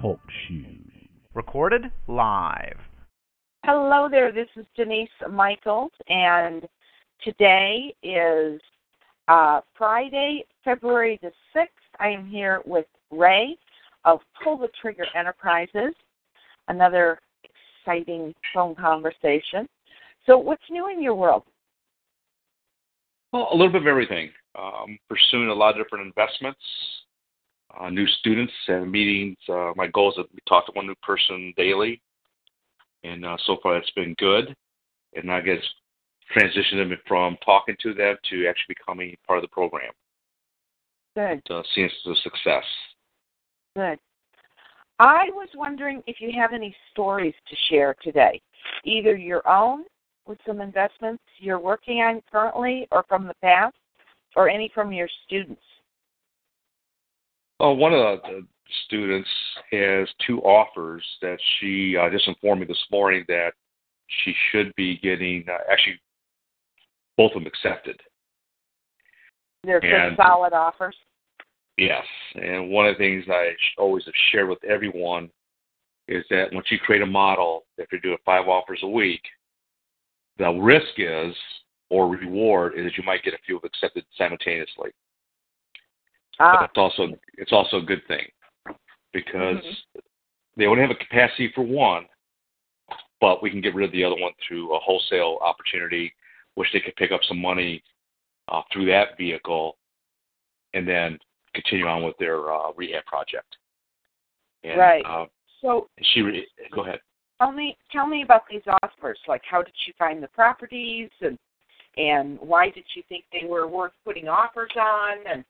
Talk shoes. Recorded live. Hello there, this is Denise Michaels, and today is uh, Friday, February the 6th. I am here with Ray of Pull the Trigger Enterprises, another exciting phone conversation. So, what's new in your world? Well, a little bit of everything. Um, pursuing a lot of different investments, uh, new students, and meetings. Uh, my goal is to talk to one new person daily and uh, so far that's been good. And I guess transition them from talking to them to actually becoming part of the program. Good. Uh, seeing it's a success. Good. I was wondering if you have any stories to share today, either your own with some investments you're working on currently or from the past, or any from your students. Well, one of the students has two offers that she uh, just informed me this morning that she should be getting uh, actually both of them accepted. They're good, solid offers. Yes, and one of the things I always have shared with everyone is that once you create a model, if you're doing five offers a week, the risk is or reward is that you might get a few of them accepted simultaneously. Ah. But it's also it's also a good thing because mm-hmm. they only have a capacity for one, but we can get rid of the other one through a wholesale opportunity, which they could pick up some money uh, through that vehicle, and then continue on with their uh, rehab project. And, right. Uh, so she re- go ahead. Tell me, tell me about these offers. Like, how did she find the properties, and and why did she think they were worth putting offers on? And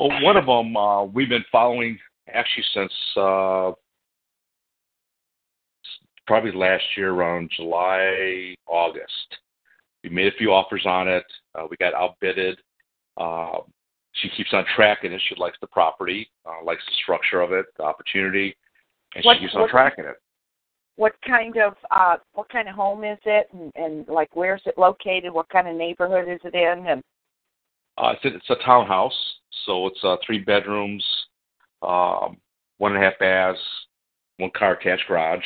well, one of them uh, we've been following actually since uh, probably last year around July, August. We made a few offers on it. Uh, we got outbidded. Uh, she keeps on tracking it. She likes the property, uh, likes the structure of it, the opportunity, and what, she keeps on what, tracking it. What kind of uh, what kind of home is it, and, and like where's it located? What kind of neighborhood is it in? And uh, it's, a, it's a townhouse, so it's uh, three bedrooms, um, one and a half baths, one car attached garage.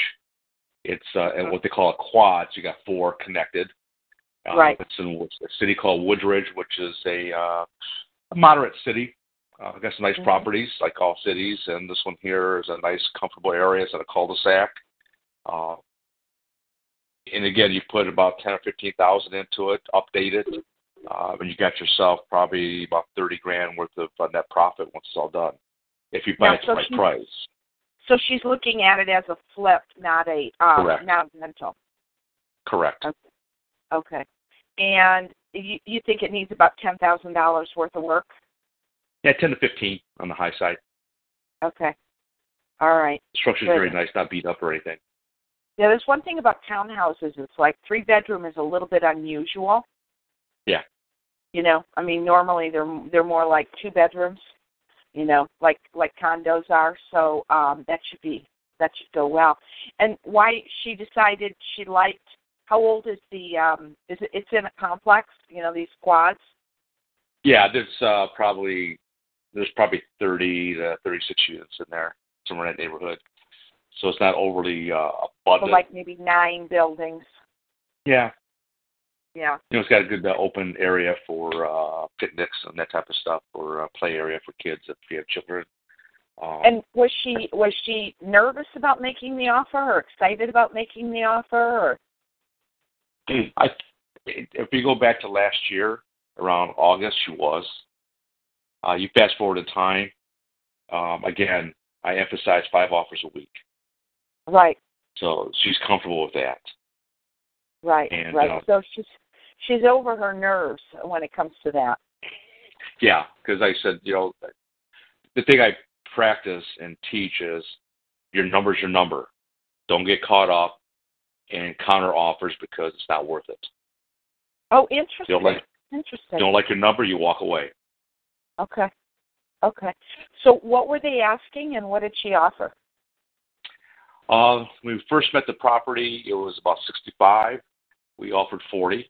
It's uh, and what they call a quad. So you got four connected. Uh, right. It's in a city called Woodridge, which is a, uh, a moderate city. Uh, got some nice Mm-hmm. properties, like all cities, and this one here is a nice, comfortable area. It's in a cul-de-sac. Uh, and again, you put about ten or fifteen thousand into it, update it, and you got yourself probably about thirty grand worth of uh, net profit once it's all done, if you buy it at so the right she- price. so she's looking at it as a flip, not a uh, Correct. not a rental. Correct. Okay. And you you think it needs about ten thousand dollars worth of work? Yeah, ten to fifteen on the high side. Okay. All right. The structure's Good. very nice, not beat up or anything. Yeah, there's one thing about townhouses. It's like three bedroom is a little bit unusual. Yeah. You know, I mean, normally they're they're more like two bedrooms. You know, like like condos are. So um that should be that should go well. And why she decided she liked. How old is the? um Is it? It's in a complex. You know, these quads. Yeah, there's uh, probably there's probably thirty to thirty six units in there, somewhere in that neighborhood. So it's not overly uh, So like maybe nine buildings. yeah, Yeah. you know, it's got a good uh, open area for uh, picnics and that type of stuff, or uh, play area for kids if you have children. Um, And was she was she nervous about making the offer, or excited about making the offer, or I, if you go back to last year, around August, she was. Uh, you fast forward in time. Um, again, I emphasize five offers a week, right, so she's comfortable with that. right, And, right? uh, so she's she's over her nerves when it comes to that. Yeah, because I said, you know, the thing I practice and teach is your number's your number. Don't get caught up in counter offers because it's not worth it. Oh, interesting. Don't like interesting. don't like your number, you walk away. Okay. Okay. So what were they asking and what did she offer? Uh, when we first met the property, it was about 65. We offered 40.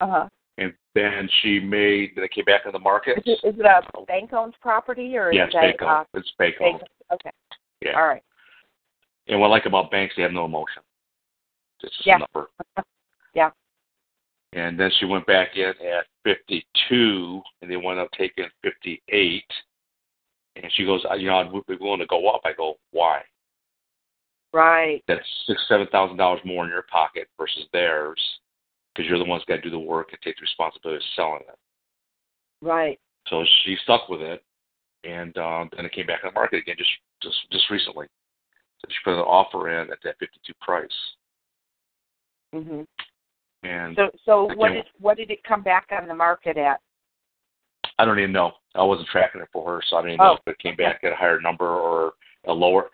Uh-huh. And then she made, then it came back on the market. Is it, is it a bank-owned property or yeah, is it's it bank uh. It's bank owned. bank- Okay. Yeah. All right. And what I like about banks, they have no emotion. It's just Yeah. a number. Yeah. And then she went back in at 52, and they wound up taking 58. And she goes, you know, I'd be willing to go up. I go, why? Right. That's six, seven thousand dollars more in your pocket versus theirs, because you're the ones that got to do the work and take the responsibility of selling it. Right. So she stuck with it, and um, then it came back on the market again just just just recently. So she put an offer in at that 52 price, Mhm. and So so what did what did it come back on the market at? I don't even know. I wasn't tracking it for her, so I don't even know Oh, if it came back at a higher number or a lower.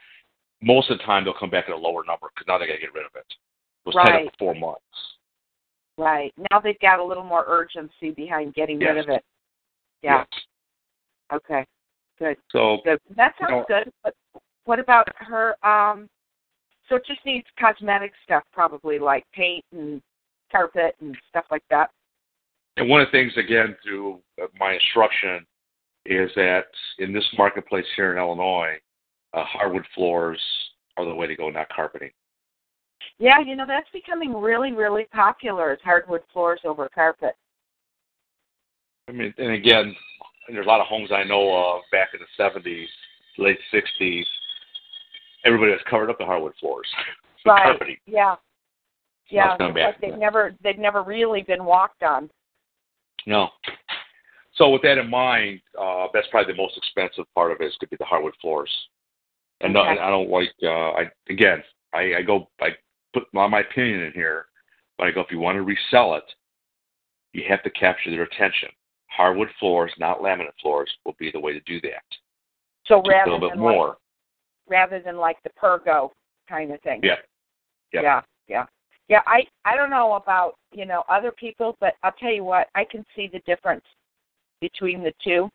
Most of the time, they'll come back at a lower number because now they got to get rid of it. It was tied up for four months. Right. Now they've got a little more urgency behind getting rid of it. Yeah. Yes. Okay. Good. So Good. That You sounds know- good. But what about her um so it just needs cosmetic stuff probably like paint and carpet and stuff like that. And one of the things, again, through uh, my instruction, is that in this marketplace here in Illinois, uh, hardwood floors are the way to go, not carpeting. Yeah, you know, that's becoming really, really popular is hardwood floors over carpet. I mean, and again, there's a lot of homes I know of back in the 70s, late 60s. Everybody has covered up the hardwood floors. right. Carpeting. Yeah. Yeah. it's coming It's back. like they've never they've never really been walked on. No. So with that in mind, uh, that's probably the most expensive part of it is to be the hardwood floors. And no, and I don't like. Uh, I again, I, I go. I put my, my opinion in here, but I go. If you want to resell it, you have to capture their attention. Hardwood floors, not laminate floors, will be the way to do that. So Just a rather little bit like more. rather than like the pergo kind of thing. Yeah. Yeah. Yeah, yeah. Yeah, I I don't know about, you know, other people, but I'll tell you what, I can see the difference between the two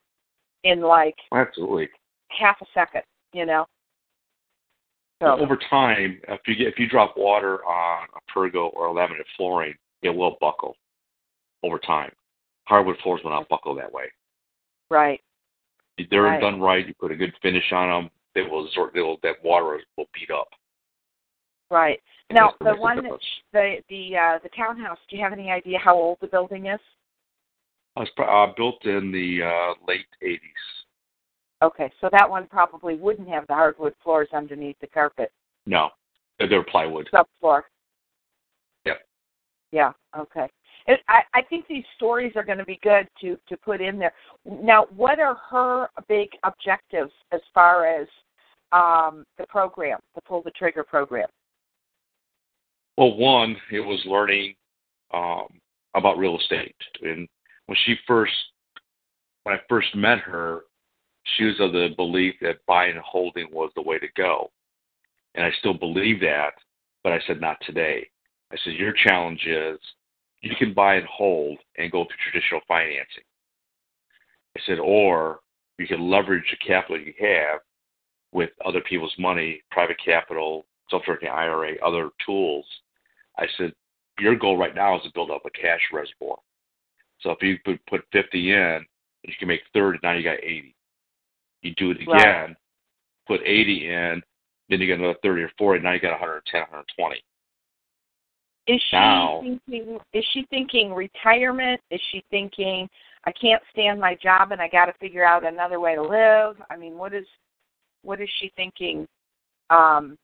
in like Absolutely. half a second, you know. So Over time, if you get if you drop water on a pergo or a laminate flooring, it will buckle. Over time, hardwood floors will not buckle that way. right. If they're Right. done right, you put a good finish on them, they will absorb. They will that water will beat up. Right. And Now the one that the the uh the townhouse, do you have any idea how old the building is? It was uh, built in the uh, late '80s. Okay, so that one probably wouldn't have the hardwood floors underneath the carpet No, they're, plywood. subfloor. Yep. Yeah. Okay. It, I I think these stories are going to be good to to put in there. Now, what are her big objectives as far as um the program, the pull the trigger program? Well, one, it was learning um, about real estate, and when she first, when I first met her, she was of the belief that buying and holding was the way to go, and I still believe that, but I said not today. I said your challenge is you can buy and hold and go through traditional financing. I said, or you can leverage the capital you have with other people's money, private capital, self-directing IRA, other tools. I said, your goal right now is to build up a cash reservoir. So if you put 50 in, you can make 30, now you got 80. You do it again, Right. put 80 in, then you get another 30 or 40, now you got 110, 120. Is she Now- thinking? Is she thinking retirement? Is she thinking I can't stand my job and I got to figure out another way to live? I mean, what is what is she thinking um,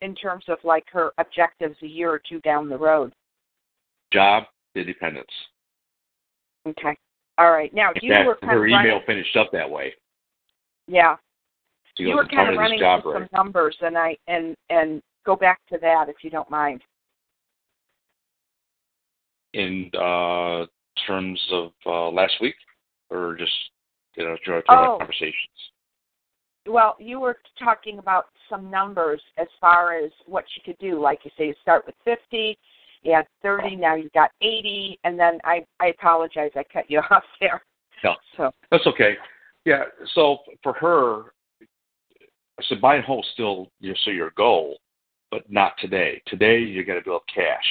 in terms of like her objectives a year or two down the road? Job, independence. Okay. All right. Now In you fact, were her email running, finished up that way. Yeah. You were kind of running job, Ray. some numbers, and I and and go back to that if you don't mind. In uh, terms of uh, last week, or just you know during, Oh. conversations? Well, you were talking about some numbers as far as what you could do. Like you say, you start with 50, you had 30, now you've got 80, and then I, I apologize, I cut you off there. No. So, That's okay. Yeah. So for her, I said buy and hold still you know, so your goal, but not today. Today you got to build cash.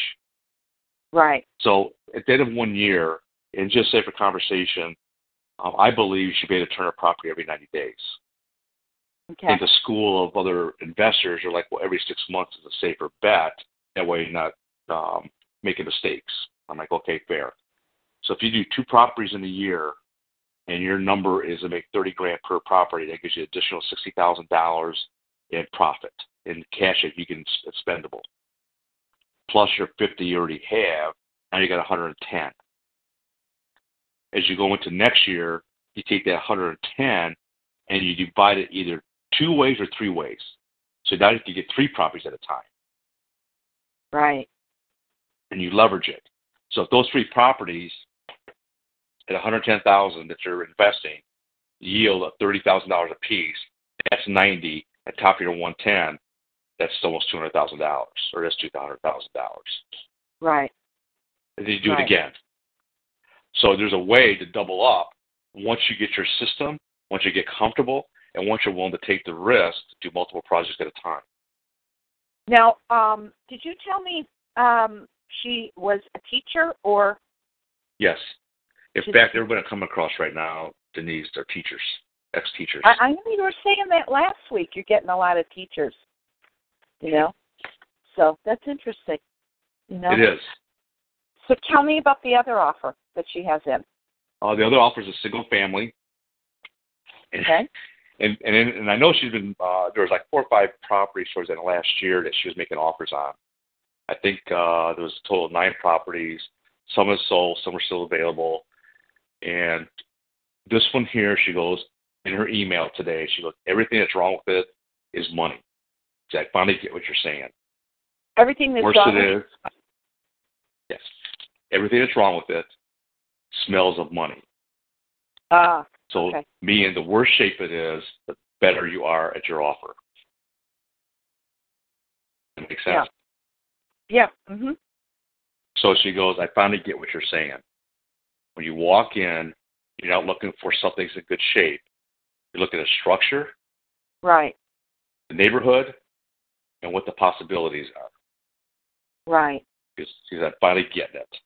right, So at the end of one year, and just say for conversation, um, I believe you should be able to turn a property every 90 days. okay. And the school of other investors are like, well, every six months is a safer bet. That way you're not um, making mistakes. I'm like, okay, fair. So if you do two properties in a year and your number is to make 30 grand per property, that gives you additional $60,000 in profit in cash that you can s- spendable. Plus your 50 you already have, now you got 110. As you go into next year, you take that 110 and you divide it either two ways or three ways. So now you can get three properties at a time, right, and you leverage it. So if those three properties at 110,000 that you're investing yield at $30,000 a piece, that's 90 at top of your 110. That's almost $200,000, or that's $200,000. right, And then you do Right. it again. So there's a way to double up once you get your system, once you get comfortable, and once you're willing to take the risk to do multiple projects at a time. Now, um, did you tell me um, she was a teacher or? Yes. In She's- fact, everybody I'm coming across right now, Denise, are teachers, ex-teachers. I, I know you were saying that last week. You're getting a lot of teachers. You know, so that's interesting. You know. It is. So tell me about the other offer that she has in. Uh, the other offer is a single family. And, Okay. and and and I know she's been uh, there was like four or five properties towards the last year that she was making offers on. I think uh, there was a total of nine properties. Some are sold, some are still available. And this one here, she goes in her email today. She goes, everything that's wrong with it is money. So I finally get what you're saying. Everything that's Worst wrong it is, yes, everything that's wrong with it smells of money. Ah, So Okay. meaning the worse shape it is, the better you are at your offer. That makes sense. yeah. Mhm. So she goes, I finally get what you're saying. When you walk in, you're not looking for something that's in good shape. You're looking at structure, Right. the neighborhood, and what the possibilities are. Right. Because she's I finally getting it.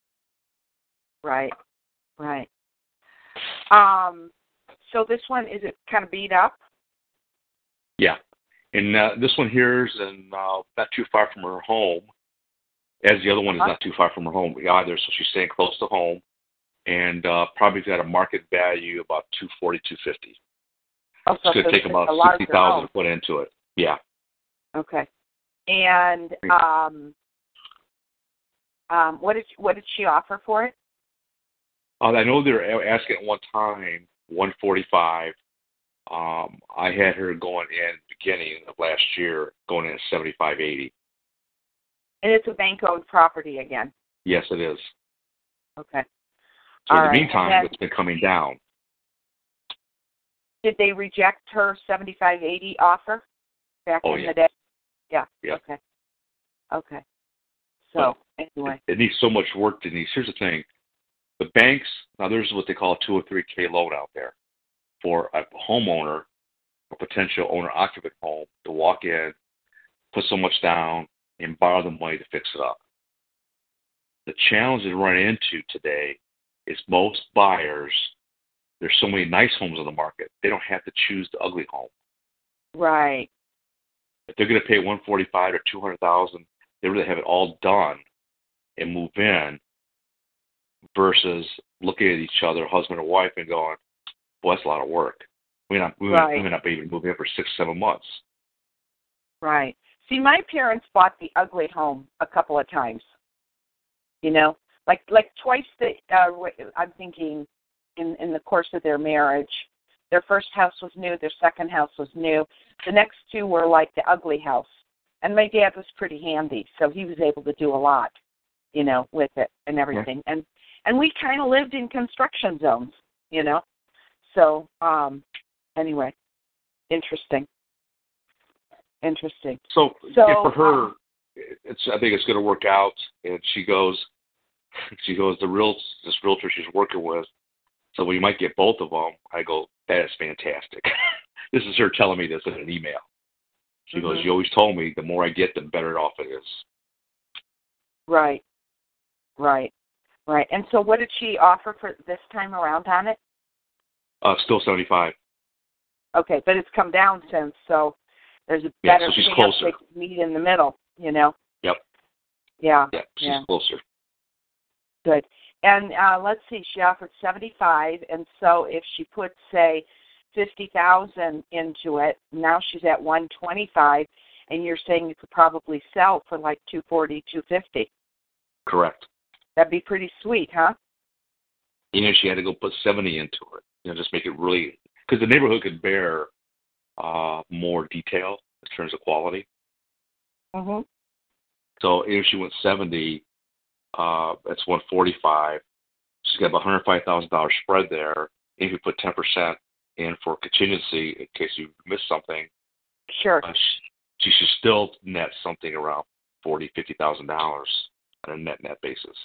Right. Right. Um. So this one is it kind of beat up? Yeah. And uh, this one here is in, uh, not too far from her home, as the other one is Huh? not too far from her home either. So she's staying close to home, and uh, probably got a market value about two forty, two fifty. Oh, so It's going to take about sixty thousand to put into it. Yeah. Okay. And um. Um. What did what did she offer for it? Uh, I know they're asking at one time one forty five. Um, I had her going in beginning of last year, going in at seventy five eighty. And it's a bank owned property again. Yes, it is. Okay. So All in the right, meantime, then- it's been coming down. Did they reject her seventy five eighty offer back Oh, in yeah. the day? Yeah. Yeah. Okay. Okay. So Well, anyway. It needs so much work, Denise. Here's the thing: the banks now there's what they call a two or three K loan out there for a homeowner, a potential owner occupant home to walk in, put so much down, and borrow the money to fix it up. The challenge they run into today is most buyers. There's so many nice homes on the market. They don't have to choose the ugly home. Right. If they're going to pay 145 or 200,000, they really have it all done and move in versus looking at each other, husband and wife, and going, "Boy, that's a lot of work." We not we, Right. we may not be able to move in for six, seven months. Right. See, my parents bought the ugly home a couple of times. You know, like like twice the. Uh, I'm thinking, in in the course of their marriage, their first house was new, their second house was new. The next two were like the ugly house, and my dad was pretty handy, so he was able to do a lot, you know, with it and everything. And and we kind of lived in construction zones, you know. So, um, anyway, interesting. Interesting. So, So, yeah, for her, um, it's I think it's going to work out. And she goes, she goes the real this realtor she's working with. So we might get both of them. I go, that is fantastic. this is her telling me this in an email. She goes, Mhm. you always told me the more I get, the better off it is. Right. Right. Right. And so, what did she offer for this time around on it? Uh, still seventy five. Okay, but it's come down since, so there's a better Yeah, so she's chance closer. meet in the middle. You know. Yep. Yeah. Yeah, she's Yeah. closer. Good. And uh, let's see, she offered seventy-five, and so if she puts say fifty thousand into it, now she's at one twenty-five, and you're saying you could probably sell for like two forty, two fifty. Correct. That'd be pretty sweet, huh? You know, she had to go put seventy into it. You know, just make it really because the neighborhood could bear uh more detail in terms of quality. Mhm. So if she went seventy, uh, that's one forty five. She's got about one hundred five thousand dollars spread there. If you put ten percent in for contingency in case you miss something, Sure. uh, she, she should still net something around forty, fifty thousand dollars on a net net basis.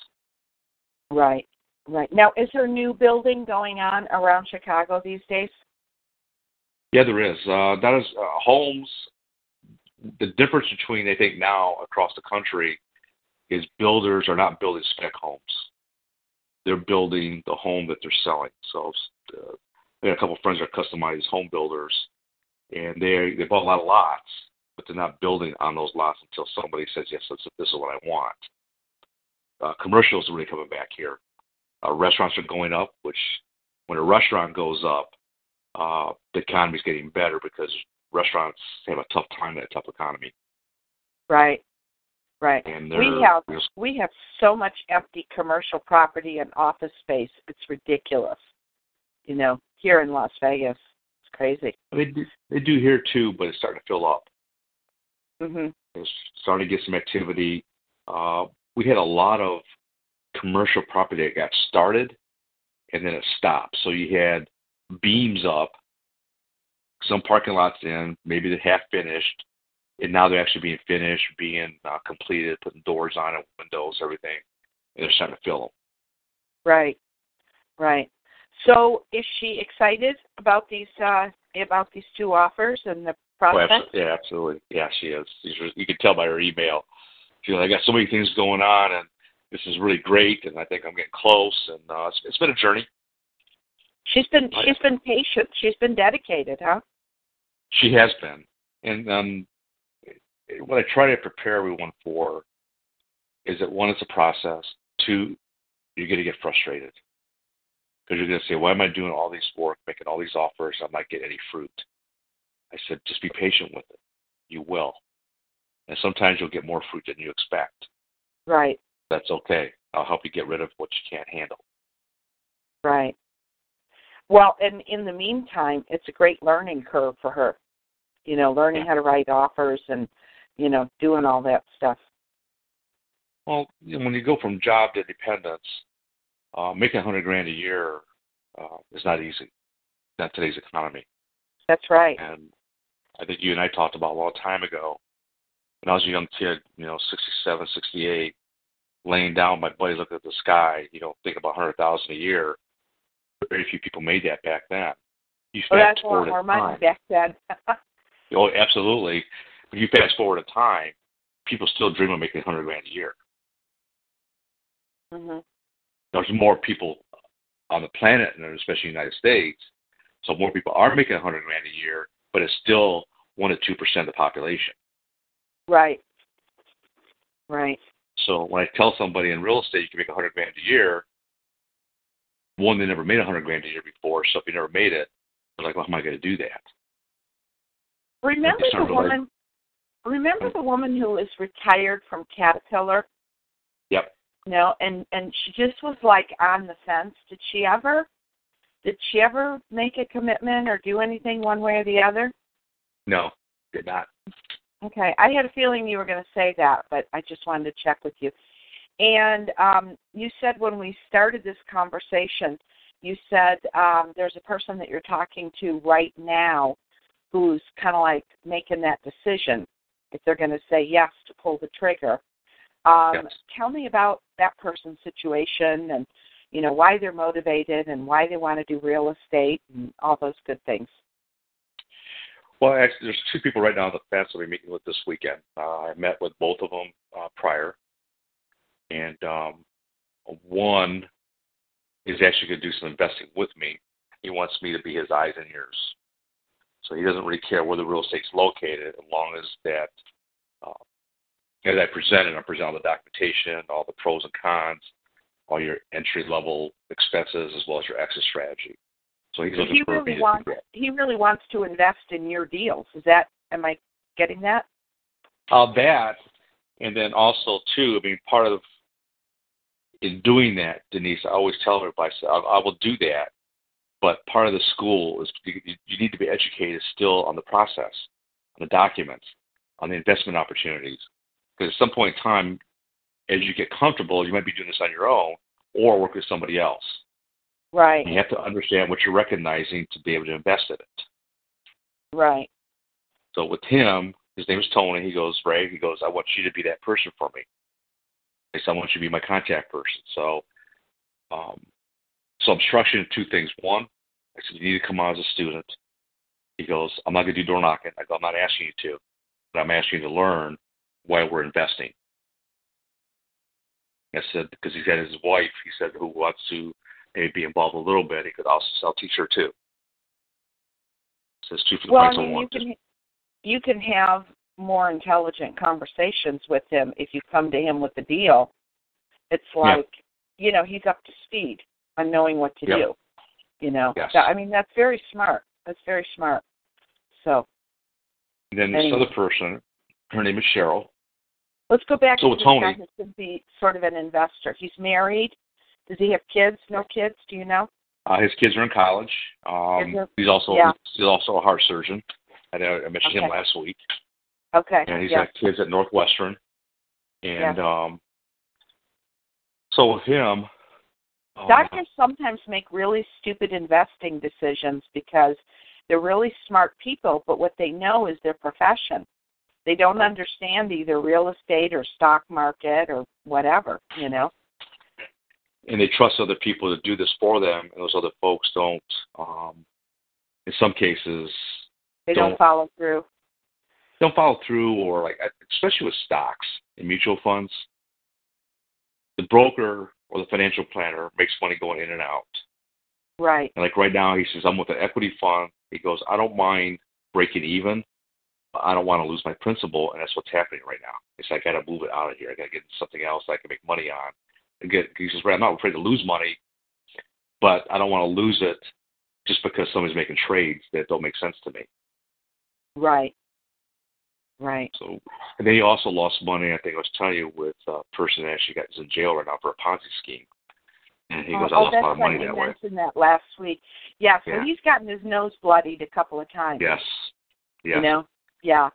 Right. Right. Now, is there new building going on around Chicago these days? Yeah, there is. Uh, that is uh, homes. The difference between I think now across the country is builders are not building spec homes. They're building the home that they're selling. So uh, I got a couple of friends that are customized home builders, and they they bought a lot of lots, but they're not building on those lots until somebody says yes, this, this is what I want. Uh, commercials are really coming back here. Uh, restaurants are going up, which when a restaurant goes up, uh, the economy's getting better because restaurants have a tough time in a tough economy. Right. Right. And We have we have so much empty commercial property and office space. It's ridiculous. You know, here in Las Vegas, it's crazy. They do, they do here too, but it's starting to fill up. Mhm. It's starting to get some activity. Uh, we had a lot of commercial property that got started and then it stopped. So you had beams up, some parking lots in, maybe they're half finished, and now they're actually being finished, being uh, completed, putting doors on it, windows, everything, and they're starting to fill them. Right. Right. So, is she excited about these uh about these two offers and the Oh. Yeah, absolutely. Yeah, she is. You can tell by her email. She's like, I got so many things going on, and this is really great, and I think I'm getting close. And uh, it's, it's been a journey. She's been she's been patient. She's been dedicated, huh? She has been, and um, what I try to prepare everyone for is that one, it's a process. Two, you're going to get frustrated because you're going to say, "Why am I doing all these work, making all these offers? I'm not getting any fruit." I said, "Just be patient with it. You will, and sometimes you'll get more fruit than you expect. Right. That's okay. I'll help you get rid of what you can't handle." Right. Well, and in the meantime, it's a great learning curve for her. You know, learning how to write offers and, you know, doing all that stuff. Well, when you go from job to dependence, uh, making a hundred grand a year uh, is not easy. Not today's economy. That's right. And I think you and I talked about a long time ago. When I was a young kid, you know, 67, 68, laying down, my buddy looking at the sky. You know, think about a hundred thousand a year. Very few people made that back then. You fast that's a lot more money back then. Oh, absolutely. If you fast forward a time, people still dream of making a hundred grand a year. hmm there's more people on the planet, and especially in the United States. So more people are making a hundred grand a year, but it's still one to two percent of the population. Right. Right. So when I tell somebody in real estate you can make a hundred grand a year, one they never made a hundred grand a year before, so if you never made it, they're like, "Well, how am I going to do that?" Remember the woman? Remember the woman who was retired from Caterpillar? Yep. No, and and she just was like on the fence. Did she ever? Did she ever make a commitment or do anything one way or the other? No, did not. Okay, I had a feeling you were going to say that, but I just wanted to check with you. And um, you said when we started this conversation you said um, there's a person that you're talking to right now who's kind of like making that decision if they're going to say yes to pull the trigger. Um, Yes. Tell me about that person's situation and you know why they're motivated and why they want to do real estate and all those good things. Well, actually, there's two people right now on the fence I'll be meeting with this weekend. Uh, I met with both of them uh, prior, and um, one is actually going to do some investing with me. He wants me to be his eyes and ears, so he doesn't really care where the real estate's located, as long as that, uh, as I presented, I present all the documentation, all the pros and cons, all your entry level expenses, as well as your exit strategy. So he's looking he for really wants he really wants to invest in your deals. Is that am I getting that? Uh, that, and then also too, I mean, part of in doing that, Denise, I always tell everybody, I, I will do that, but part of the school is you, you need to be educated still on the process, on the documents, on the investment opportunities, because at some point in time, as you get comfortable, you might be doing this on your own or work with somebody else. Right. And you have to understand what you're recognizing to be able to invest in it. Right. So with him, his name is Tony. He goes, Ray, he goes, I want you to be that person for me. I said, I want you to be my contact person. So, um, so I'm structuring two things. One, I said, you need to come on as a student. He goes, I'm not going to do door knocking. I go, I'm not asking you to, but I'm asking you to learn why we're investing. I said, because he's got his wife, he said, who wants to maybe be involved a little bit. He could also sell teach her too. Says two for the Well, I price of one. you can you can have more intelligent conversations with him if you come to him with a deal. It's Yeah. like, you know, he's up to speed knowing what to Yep. do. You know, Yes. I mean, that's very smart. That's very smart. So And then this Anyway. other person, her name is Cheryl. let's go back So to this Tony- guy who could be sort of an investor. He's married. Does he have kids? No kids? Do you know? Uh, his kids are in college. Um, he's also yeah. he's also a heart surgeon. I, know, I mentioned him last week, Okay. and he's yeah. got kids at Northwestern. And Yeah. um, so with him, uh, Doctors sometimes make really stupid investing decisions because they're really smart people, but what they know is their profession. They don't understand either real estate or stock market or whatever, you know. and they trust other people to do this for them, and those other folks don't. Um, in some cases, They don't, Don't- follow through. don't follow through, or like especially with stocks and mutual funds, the broker or the financial planner makes money going in and out. Right. And like right now, he says, I'm with an equity fund. He goes, I don't mind breaking even, but I don't want to lose my principal. And that's what's happening right now. It's like, I got to move it out of here. I got to get something else that I can make money on. And get, he says, right, I'm not afraid to lose money, but I don't want to lose it just because somebody's making trades that don't make sense to me. Right. Right. So, and then he also lost money, I think I was telling you, with a person that actually got is in jail right now for a Ponzi scheme. And he goes, I oh, lost a that's lot of money that way. mentioned that last week. Yeah, so Yeah. he's gotten his nose bloodied a couple of times. Yes. Yeah. You know? Yeah.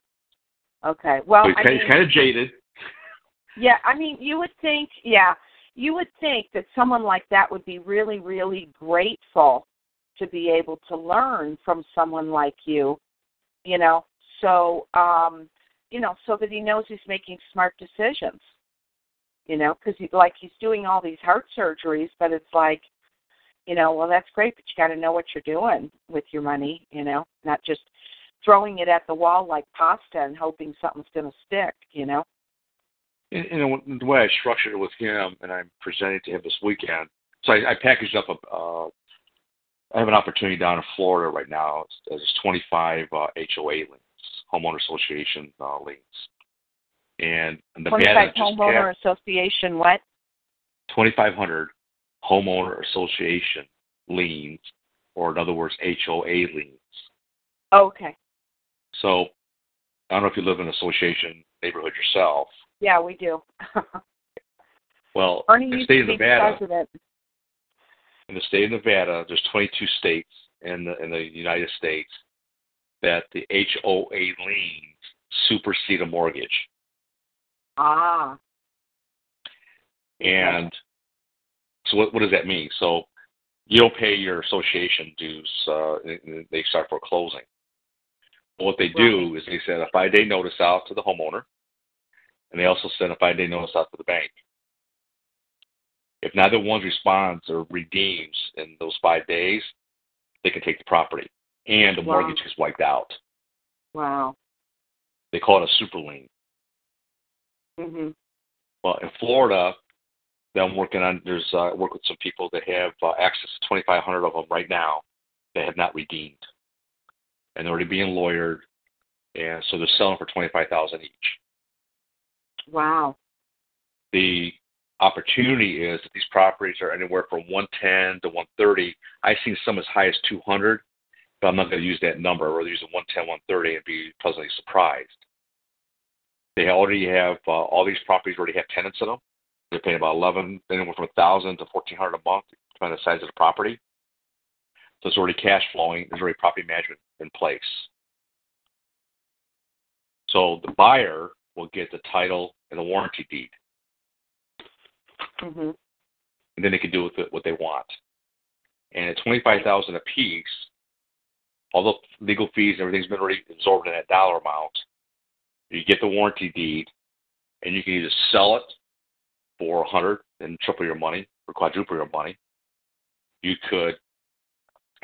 Okay. Well, so he's I kind, mean, he's kind of jaded. Yeah, I mean, you would think, yeah, you would think that someone like that would be really, really grateful to be able to learn from someone like you, you know. So, um, you know, so that he knows he's making smart decisions. You know, because he, like he's doing all these heart surgeries, but it's like, you know, well, that's great, but you got to know what you're doing with your money. You know, not just throwing it at the wall like pasta and hoping something's going to stick. You know. And, know, the way I structured it with him, and I'm presenting to him this weekend. So I, I packaged up a. Uh, I have an opportunity down in Florida right now. There's 25 uh, HOA homeowner association uh, liens, and Nevada 25 homeowner association what? 2,500 homeowner association liens, or in other words, HOA liens. okay. So I don't know if you live in an association neighborhood yourself. yeah we do. Well, ernie in the state of Nevada, president in the state of Nevada, there's 22 states in the in the United States that the HOA liens supersede a mortgage, ah and so what what does that mean? So you don't pay your association dues. Uh, they start foreclosing. What they do Right. is they send a five day notice out to the homeowner, and they also send a five day notice out to the bank. If neither one responds or redeems in those five days, they can take the property, and the Wow. mortgage is wiped out. Wow. They call it a super lien. Mhm. Well, in Florida, that I'm working on. There's uh, I work with some people that have uh, access to 2,500 of them right now that have not redeemed, and they're already being lawyered, and so they're selling for 25,000 each. Wow. The opportunity is that these properties are anywhere from 110 to 130. I've seen some as high as 200, but I'm not going to use that number. I'd rather use a 110, 130 and be pleasantly surprised. They already have uh, all these properties already have tenants in them. They're paying about 11, anywhere from 1,000 to 1,400 a month, depending on the size of the property. So it's already cash flowing. There's already property management in place. So the buyer will get the title and the warranty deed, Mhm. and then they can do with it what they want. And at 25000 a piece, although legal fees and everything's been already absorbed in that dollar amount, you get the warranty deed, and you can either sell it for a 100 triple your money or quadruple your money. You could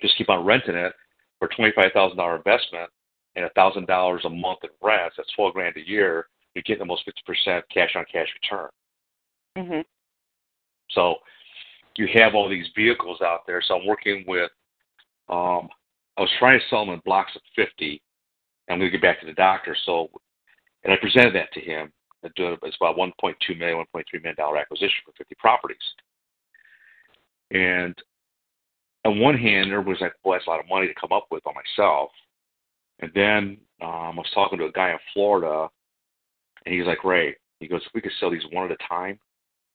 just keep on renting it for $25,000 investment and a $1,000 a month in rent. That's 12 grand a year. You're getting almost 50% cash on cash return. Mhm. So you have all these vehicles out there. So I'm working with, um, I was trying to sell them in blocks of 50. I'm going to get back to the doctor. So, and I presented that to him. It's about 1.2 million, 1.3 million dollar acquisition for 50 properties. And on one hand, there was like, well, that's a lot of money to come up with on myself. And then um, I was talking to a guy in Florida, and he's like, Ray, he goes, if we could sell these one at a time,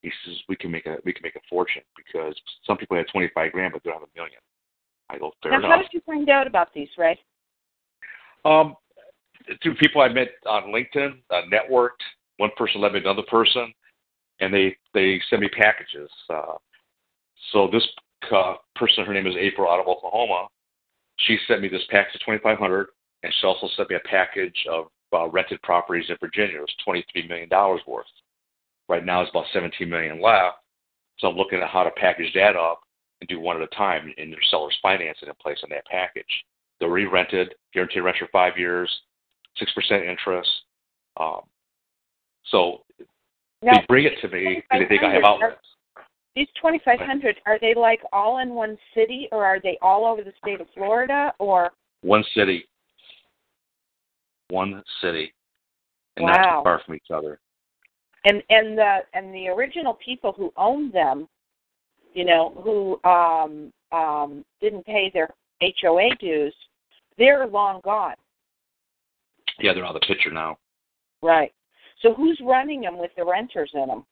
he says we can make a we can make a fortune because some people have 25 grand, but they don't have a million. I go, fair Now, how did you find out about these, Ray? Um, through people I met on LinkedIn, uh, networked. One person led me to another person, and they they sent me packages. Uh, so this uh, person, her name is April, out of Oklahoma. She sent me this package of 2,500, and she also sent me a package of uh, rented properties in Virginia. It was 23 million dollars worth. Right now, it's about 17 million left. So I'm looking at how to package that up and do one at a time, and there's seller's financing in place on that package. They're re-rented, guaranteed rent for five years, six percent interest. Um, so Now, they bring it to me because they think I have 2,500, are- outlets. These 2,500, are they like all in one city or are they all over the state of Florida or? One city, one city, and not too far from each other. And, and the, and the original people who owned them, you know, who, um, um, didn't pay their HOA dues, they're long gone. Yeah, they're out of the picture now. Right. So who's running them with the renters in them?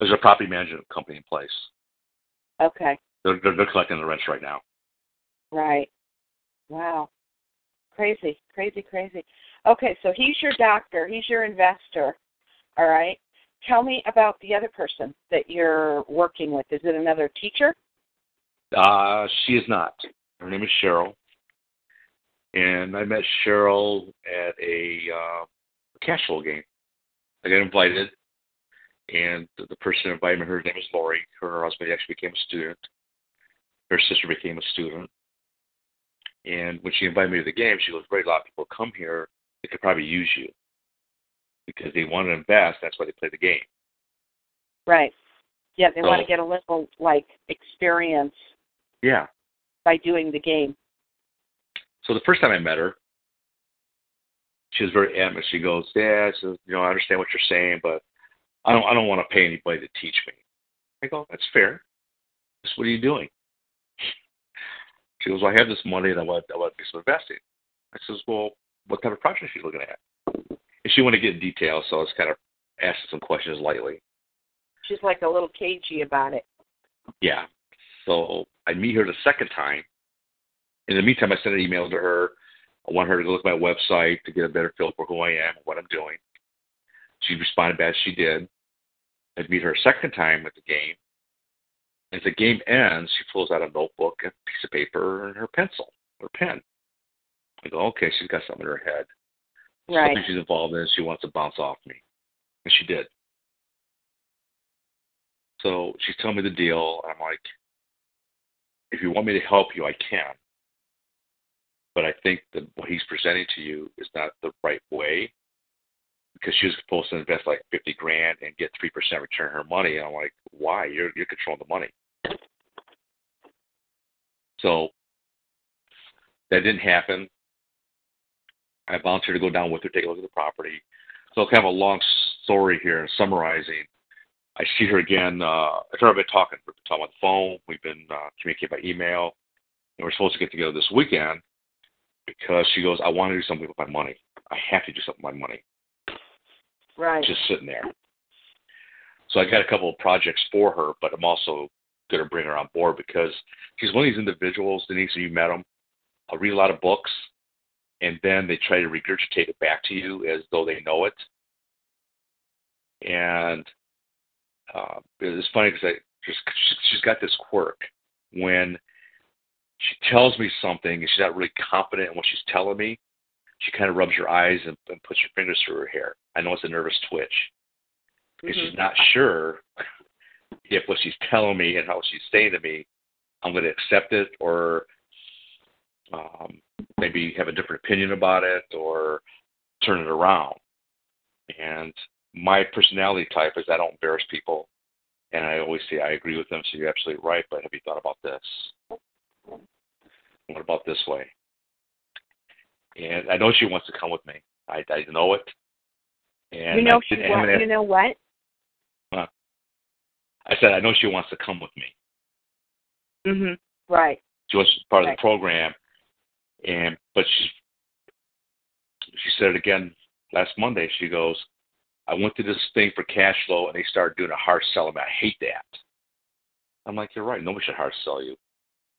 There's a property management company in place. Okay. They're, they're, they're collecting the rents right now. Right. Wow. Crazy, crazy, crazy. Okay, so he's your doctor, he's your investor. All right. Tell me about the other person that you're working with. Is it another teacher? Uh, she is not. Her name is Cheryl. And I met Cheryl at a uh, cash flow game. I got invited, and the, person invited me, her name is Lori. Her and her husband actually became a student. Her sister became a student. And when she invited me to the game, she goes, a lot of people come here, they could probably use you. Because they want to invest, that's why they play the game. Right. Yeah, they want to get a little like experience Yeah. by doing the game. So the first time I met her, she was very adamant. She goes, "Yeah, she says, you know, I understand what you're saying, but I don't, I don't want to pay anybody to teach me." I go, "That's fair. Just what are you doing?" She goes, well, "I have this money and I want, I want to do some investing." I says, "Well, what type of project are you looking at?" She wanted to get in detail, so I was kind of asking some questions lightly. She's like a little cagey about it. Yeah. So I meet her the second time. In the meantime, I sent an email to her. I want her to look at my website to get a better feel for who I am and what I'm doing. She responded back. She did. I meet her a second time at the game, As the game ends, she pulls out a notebook, a piece of paper, and her pencil or pen. I go, okay, she's got something in her head. Right. Something she's involved in. She wants to bounce off me, and she did. So she's telling me the deal, and I'm like, if you want me to help you, I can. But I think that what he's presenting to you is not the right way because she was supposed to invest like fifty grand and get three percent return her money. And I'm like, why? You're you're controlling the money. So that didn't happen. I volunteered to go down with her, take a look at the property. So kind of a long story here, summarizing. I see her again. Uh, I've been talking. We've been talking on the phone. We've been uh, communicating by email, and we're supposed to get together this weekend because she goes, "I want to do something with my money. I have to do something with my money." Right. Just sitting there. So I got a couple of projects for her, but I'm also going to bring her on board because she's one of these individuals, Denise, and you met them. I'll read a lot of books, and then they try to regurgitate it back to you as though they know it. And uh, it's funny because I just she's got this quirk when she tells me something and she's not really confident in what she's telling me. She kind of rubs her eyes and, and puts her fingers through her hair. I know it's a nervous twitch. Mm-hmm. She's not sure if what she's telling me and how she's saying to me, I'm going to accept it or um, maybe have a different opinion about it or turn it around. And my personality type is I don't embarrass people, and I always say I agree with them. So you're absolutely right, but have you thought about this? What about this way? And I know she wants to come with me. I, I know it. And you know I, she and wa- you know what? I said I know she wants to come with me. Mhm. Right. She was part of the program, and but she she said it again last Monday. She goes, "I went to this thing for cash flow, and they started doing a hard sell me. I hate that." I'm like, "You're right. Nobody should hard sell you.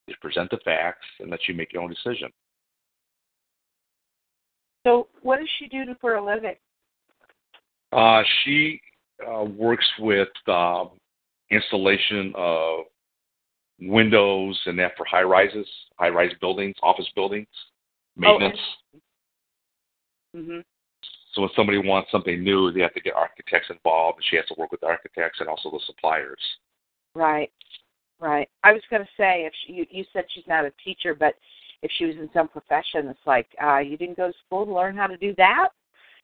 Just present the facts and let you make your own decision." So what does she do for a living? Uh, she uh, works with um, installation of windows and that for high rises, high rise buildings, office buildings, maintenance. Mhm. So when somebody wants something new, they have to get architects involved, and she has to work with the architects and also the suppliers. Right. Right. I was going to say if she, you you said she's not a teacher, but if she was in some profession, it's like uh you didn't go to school to learn how to do that.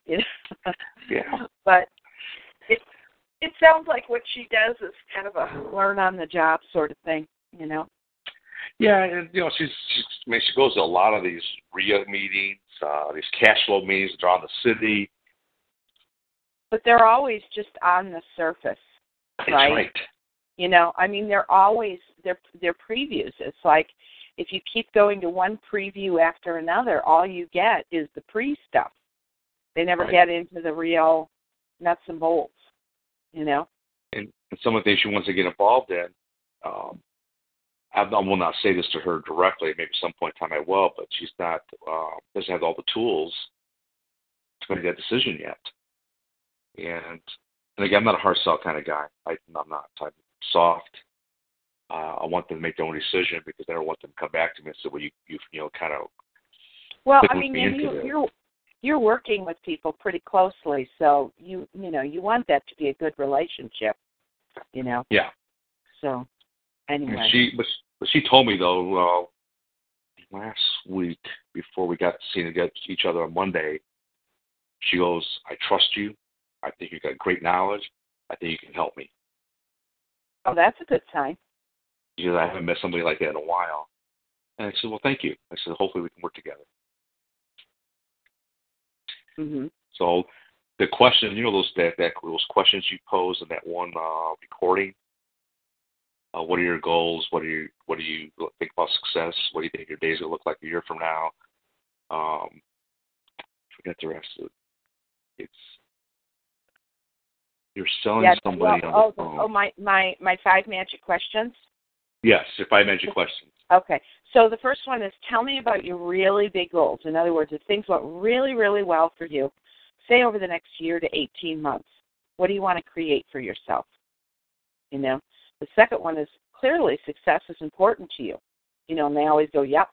You know? Yeah. But it it sounds like what she does is kind of a learn on the job sort of thing, you know. Yeah, and you know she's, she's I mean she goes to a lot of these RIA meetings, uh, these cash flow meetings around the city. But they're always just on the surface. Right. right. You know, I mean, they're always they're they're previews. It's like if you keep going to one preview after another, all you get is the pre stuff. They never Right. get into the real nuts and bolts. You know. and, and some of the things she wants to get involved in. Um, I will not say this to her directly. Maybe at some point in time I will, but she's not uh, doesn't have all the tools to make that decision yet. And and again, I'm not a hard sell kind of guy. I, I'm not. I'm soft. Uh, I want them to make their own decision because I don't want them to come back to me and say, "Well, you you you know kind of Well, I mean, me you, you you're you're working with people pretty closely, so you you know you want that to be a good relationship. You know. yeah." So And anyway. she but she told me though uh, last week before we got to see each other on Monday, she goes, "I trust you. I think you've got great knowledge. I think you can help me." oh, that's a good sign. She goes, "I haven't met somebody like that in a while." And I said, "Well, thank you." I said, "Hopefully we can work together." Mhm. So the question, you know, those that, that those questions you posed in that one uh, recording. Uh, what are your goals? What do you what do you think about success? What do you think your days will look like a year from now? Um, forget the rest of it. It's you're selling Yeah. somebody well, on oh, the phone. oh, my my my five magic questions. yes, if I mention questions. Okay. So the first one is tell me about your really big goals. In other words, if things went really, really well for you, say over the next year to 18 months, what do you want to create for yourself? You know? The second one is clearly success is important to you. You know, and they always go, Yep,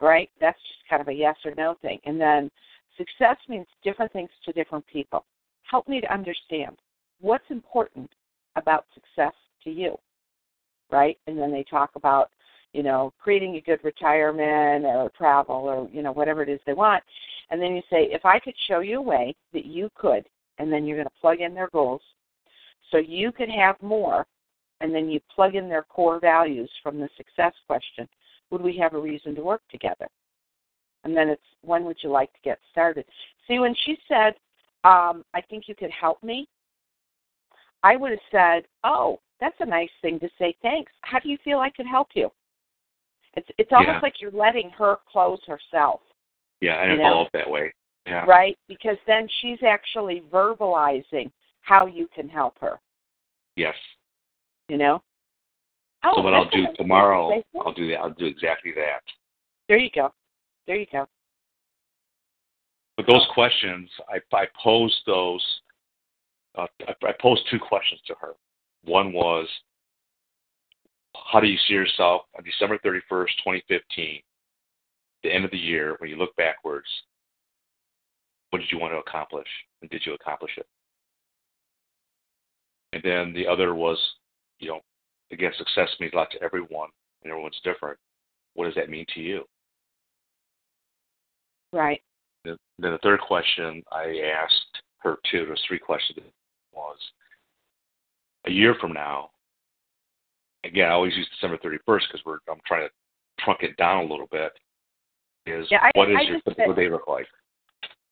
right? That's just kind of a yes or no thing. And then success means different things to different people. Help me to understand what's important about success to you, right? And then they talk about, you know, creating a good retirement or travel or, you know, whatever it is they want. And then you say, if I could show you a way that you could, and then you're going to plug in their goals so you could have more, and then you plug in their core values from the success question, would we have a reason to work together? And then it's, when would you like to get started? See, when she said, um, I think you could help me, I would have said, oh, that's a nice thing to say, thanks. How do you feel I could help you? It's it's almost Yeah. like you're letting her close herself. Yeah, I You didn't know? follow up that way. Yeah. right? Because then she's actually verbalizing how you can help her. Yes. You know. Oh, so what I'll do tomorrow, to. I'll do that. I'll do exactly that. There you go. There you go. But those questions, I, I posed those. Uh, I, I posed two questions to her. One was, how do you see yourself on December 31st, 2015, the end of the year, when you look backwards? What did you want to accomplish, and did you accomplish it? And then the other was, you know, again, success means a lot to everyone, and everyone's different. What does that mean to you? Right. Then the third question I asked her too, there's three questions, was a year from now, again, I always use December 31st because we're I'm trying to trunk it down a little bit, is Yeah, I- what is I your typical day look like?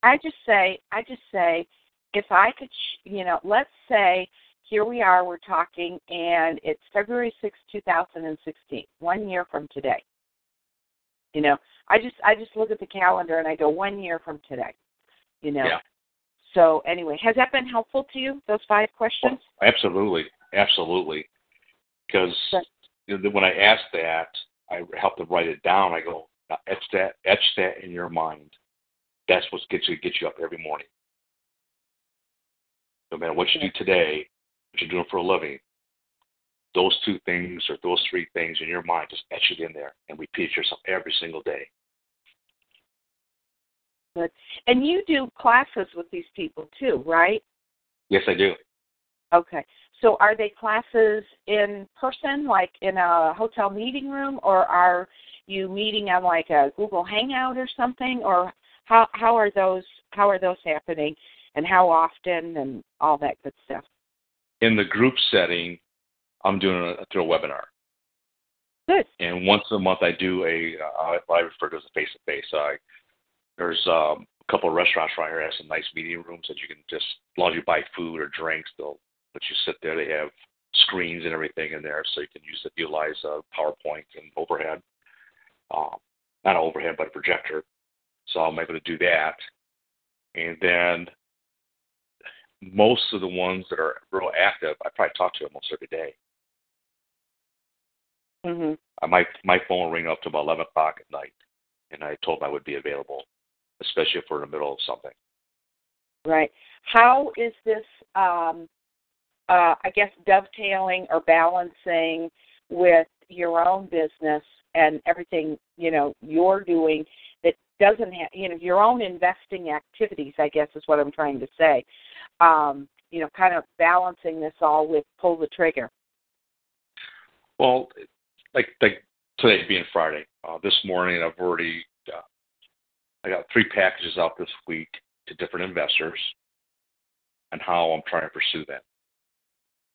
I just say, I just say, if I could, you know, let's say here we are, we're talking, and it's February sixth, two 2016, one year from today. You know, I just, I just look at the calendar and I go one year from today. You know. Yeah. So anyway, has that been helpful to you? Those five questions. Oh, absolutely, absolutely. Because you know, when I asked that, I helped them write it down. I go, "Now etch that, etch that in your mind. That's what gets you gets you up every morning. No matter what you do today, you're doing for a living, those two things or those three things in your mind, just etch it in there and repeat it yourself every single day. Good. And you do classes with these people too, right? Yes, I do. Okay. So are they classes in person, like in a hotel meeting room, or are you meeting on like a Google Hangout or something, or how how are those how are those happening, and how often, and all that good stuff? In the group setting, I'm doing it through a webinar. Good. and once a month I do a uh, what I refer to as a face to face. I there's um, a couple of restaurants around here that have some nice meeting rooms that you can just as long as you buy food or drinks, they'll let you sit there. They have screens and everything in there, so you can use it, utilize uh, PowerPoint and overhead, um, not an overhead but a projector. So I'm able to do that, and then most of the ones that are real active, I probably talk to them almost every day. Mhm. Uh, my my phone will ring up to about eleven o'clock at night, and I told them I would be available, especially if we're in the middle of something. Right. How is this? um uh I guess dovetailing or balancing with your own business and everything you know you're doing that doesn't have you know your own investing activities i guess is what i'm trying to say um you know kind of balancing this all with pull the trigger Well, like like today being Friday, uh, this morning I've already uh, I got three packages out this week to different investors, and how I'm trying to pursue them.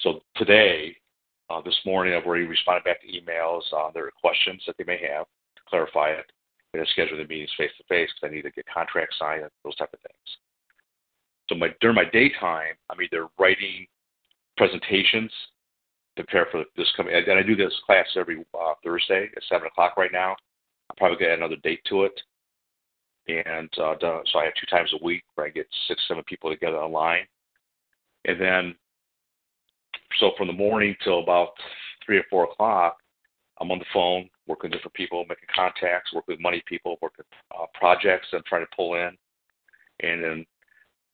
So today, uh, this morning, I've already responded back to emails on their questions that they may have to clarify it. Going to schedule the meetings face to face because I need to get contracts signed and those type of things. So my during my daytime, I'm either writing presentations to prepare for this coming. And I do this class every uh, Thursday at seven o'clock right now. I'll probably get another date to it, and uh, so I have two times a week where I get six, seven people together online, and then so from the morning till about three or four o'clock, I'm on the phone working with different people, making contacts, working with money people, working uh, projects I'm trying to pull in, and then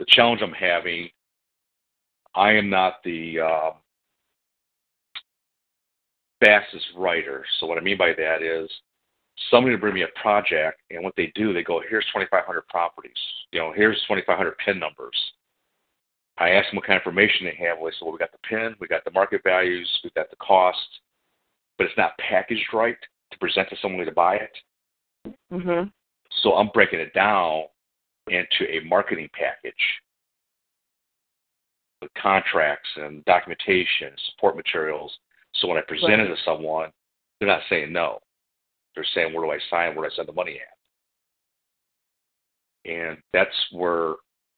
the challenge I'm having, I am not the uh, fastest writer. So what I mean by that is somebody will bring me a project, and what they do, they go, "Here's 2,500 properties. You know, here's 2,500 PIN numbers." I ask them what kind of information they have. Well, they say, "Well, we got the PIN, we got the market values, we got the cost, but it's not packaged right to present to someone to buy it." hmm So I'm breaking it down into a marketing package with contracts and documentation, support materials. So when I present it to someone, they're not saying no. They're saying, where do I sign? Where do I send the money at? And that's where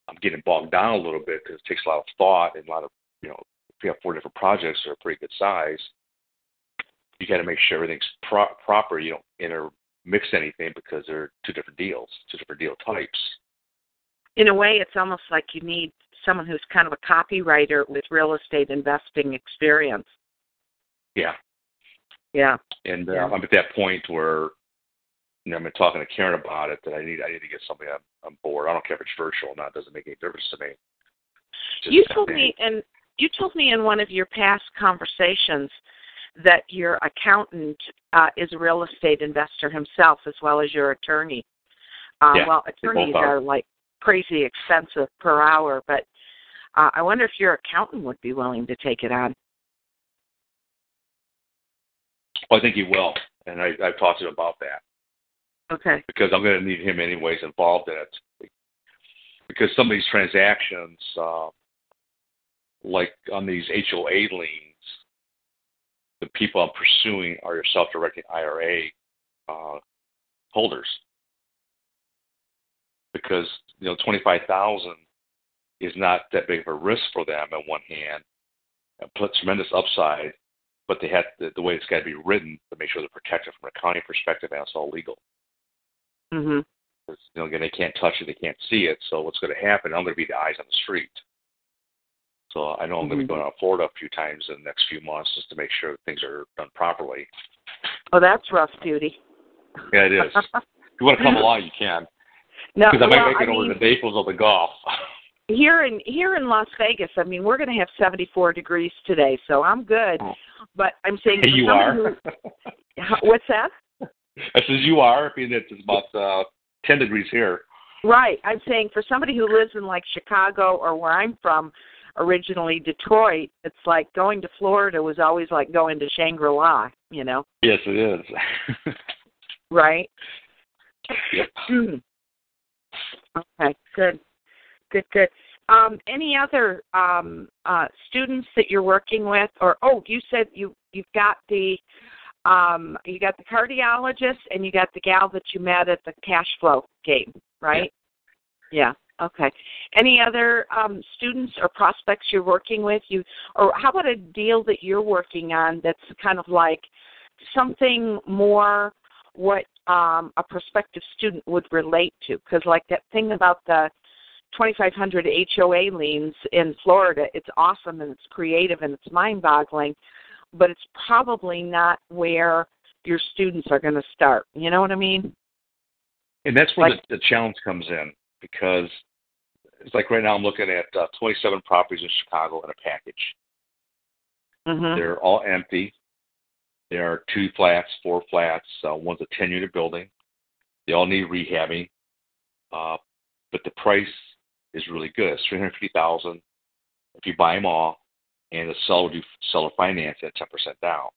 I'm getting bogged down a little bit because it takes a lot of thought and a lot of, you know, if you have four different projects that are pretty good size, you got to make sure everything's pro- proper. You don't intermix anything because they're two different deals, two different deal types. In a way, it's almost like you need someone who's kind of a copywriter with real estate investing experience. Yeah. Yeah. And uh, Yeah. I'm at that point where you know, I've been talking to Karen about it that I need I need to get somebody on, on board. I don't care if it's virtual or not; it doesn't make any difference to me. Just you told me and you told me in one of your past conversations that your accountant uh, is a real estate investor himself as well as your attorney. Uh, Yeah, well, attorneys are. are like crazy expensive per hour, but uh, I wonder if your accountant would be willing to take it on. Well, I think he will, and I, I've talked to him about that Okay. because I'm going to need him anyways involved in it. Because some of these transactions, uh, like on these HOA liens, the people I'm pursuing are your self-directing IRA uh, holders. Because you know, twenty-five thousand is not that big of a risk for them on one hand, and put tremendous upside. But they have the, the way it's got to be written to make sure they're protected from a accounting perspective and it's all legal. Mhm. 'Cause, you know, again, they can't touch it, they can't see it. So what's going to happen? I'm going to be the eyes on the street. So I know I'm going to be going out to Florida a few times in the next few months just to make sure things are done properly. Oh, that's rough duty. Yeah, it is. if you want to come along, you can. No, Because I might well, make it I over mean, to Naples or the Gulf. here in here in Las Vegas, I mean, we're going to have 74 degrees today, so I'm good. Oh. But I'm saying for you are. Who, what's that? I says you are. I mean, it's about uh, ten degrees here. Right. I'm saying for somebody who lives in like Chicago or where I'm from, originally Detroit, it's like going to Florida was always like going to Shangri-La, you know? Yes, it is. Right? Yep. Okay, good. Good, good. Um, any other um, uh, students that you're working with, or oh, you said you you've got the um, you got the cardiologist and you got the gal that you met at the cash flow game, right? Yeah. yeah. Okay. Any other um, students or prospects you're working with? You or how about a deal that you're working on that's kind of like something more what um, a prospective student would relate to? Because like that thing about the 2,500 HOA liens in Florida, it's awesome and it's creative and it's mind-boggling, but it's probably not where your students are going to start. You know what I mean? And that's where Like- the, the challenge comes in because it's like right now I'm looking at uh, 27 properties in Chicago in a package. Mm-hmm. They're all empty. There are two flats, four flats. Uh, one's a 10 unit building. They all need rehabbing, uh, but the price is really good. It's 350000 if you buy them all, and the seller do seller finance at 10% down.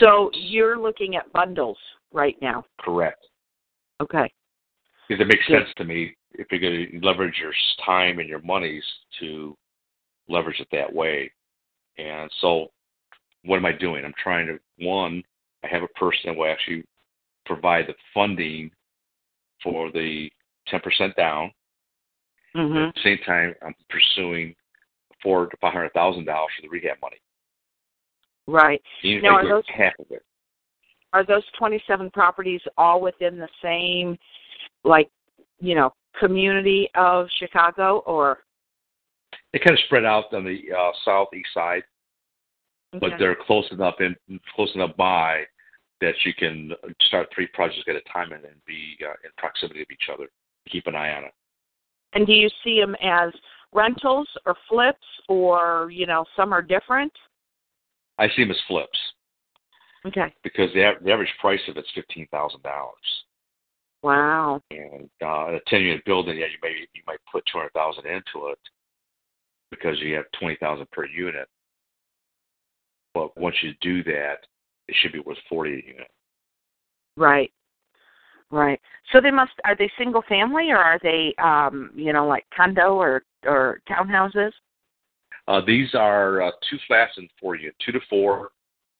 So you're looking at bundles right now. Correct. Okay. Because it makes sense to me if you're going to leverage your time and your monies to leverage it that way. And so, what am I doing? I'm trying to one, I have a person that will actually provide the funding for the 10% down. Mhm. At the same time, I'm pursuing four to five hundred thousand dollars for the rehab money. Right. Even Now, are those- half of it. Are those 27 properties all within the same like, you know, community of Chicago or They kind of spread out on the uh, southeast side, but they're close enough in close enough by that you can start three projects at a time and then be uh, in proximity of each other. Keep an eye on it. And do you see them as rentals or flips or, you know, some are different? I see them as flips. Okay. because the, a- the average price of it's fifteen thousand dollars. Wow. And uh, a ten unit building, yeah, you may you might put two hundred thousand into it because you have twenty thousand per unit. But once you do that, it should be worth forty a unit. Right. Right. So they must are they single family or are they um, you know, like condo or or townhouses? Uh, these are uh, two flats and four unit, two to four,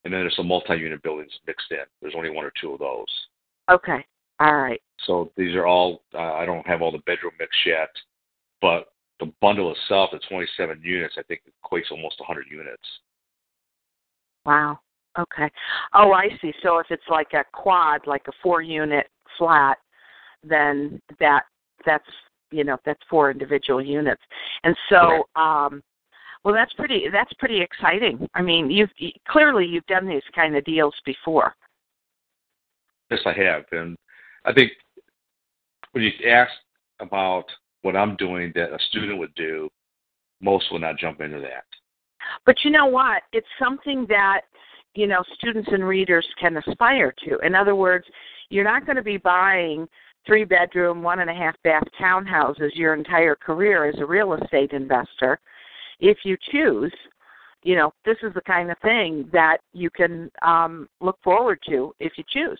and then there's some multi-unit buildings mixed in. There's only one or two of those. Okay. All right. So these are all. Uh, I don't have all the bedroom mix yet, but the bundle itself, the 27 units, I think equates almost 100 units. Wow. Okay. Oh, I see. So if it's like a quad, like a four unit flat, then that that's you know that's four individual units. And so um well that's pretty that's pretty exciting. I mean, you've you- clearly you've done these kind of deals before. Yes, I have, and I think when you ask about what I'm doing that a student would do, most will not jump into that. But you know what? It's something that, you know, students and readers can aspire to. In other words, you're not going to be buying three bedroom, one and a half bath townhouses your entire career as a real estate investor. If you choose, you know, this is the kind of thing that you can um look forward to if you choose.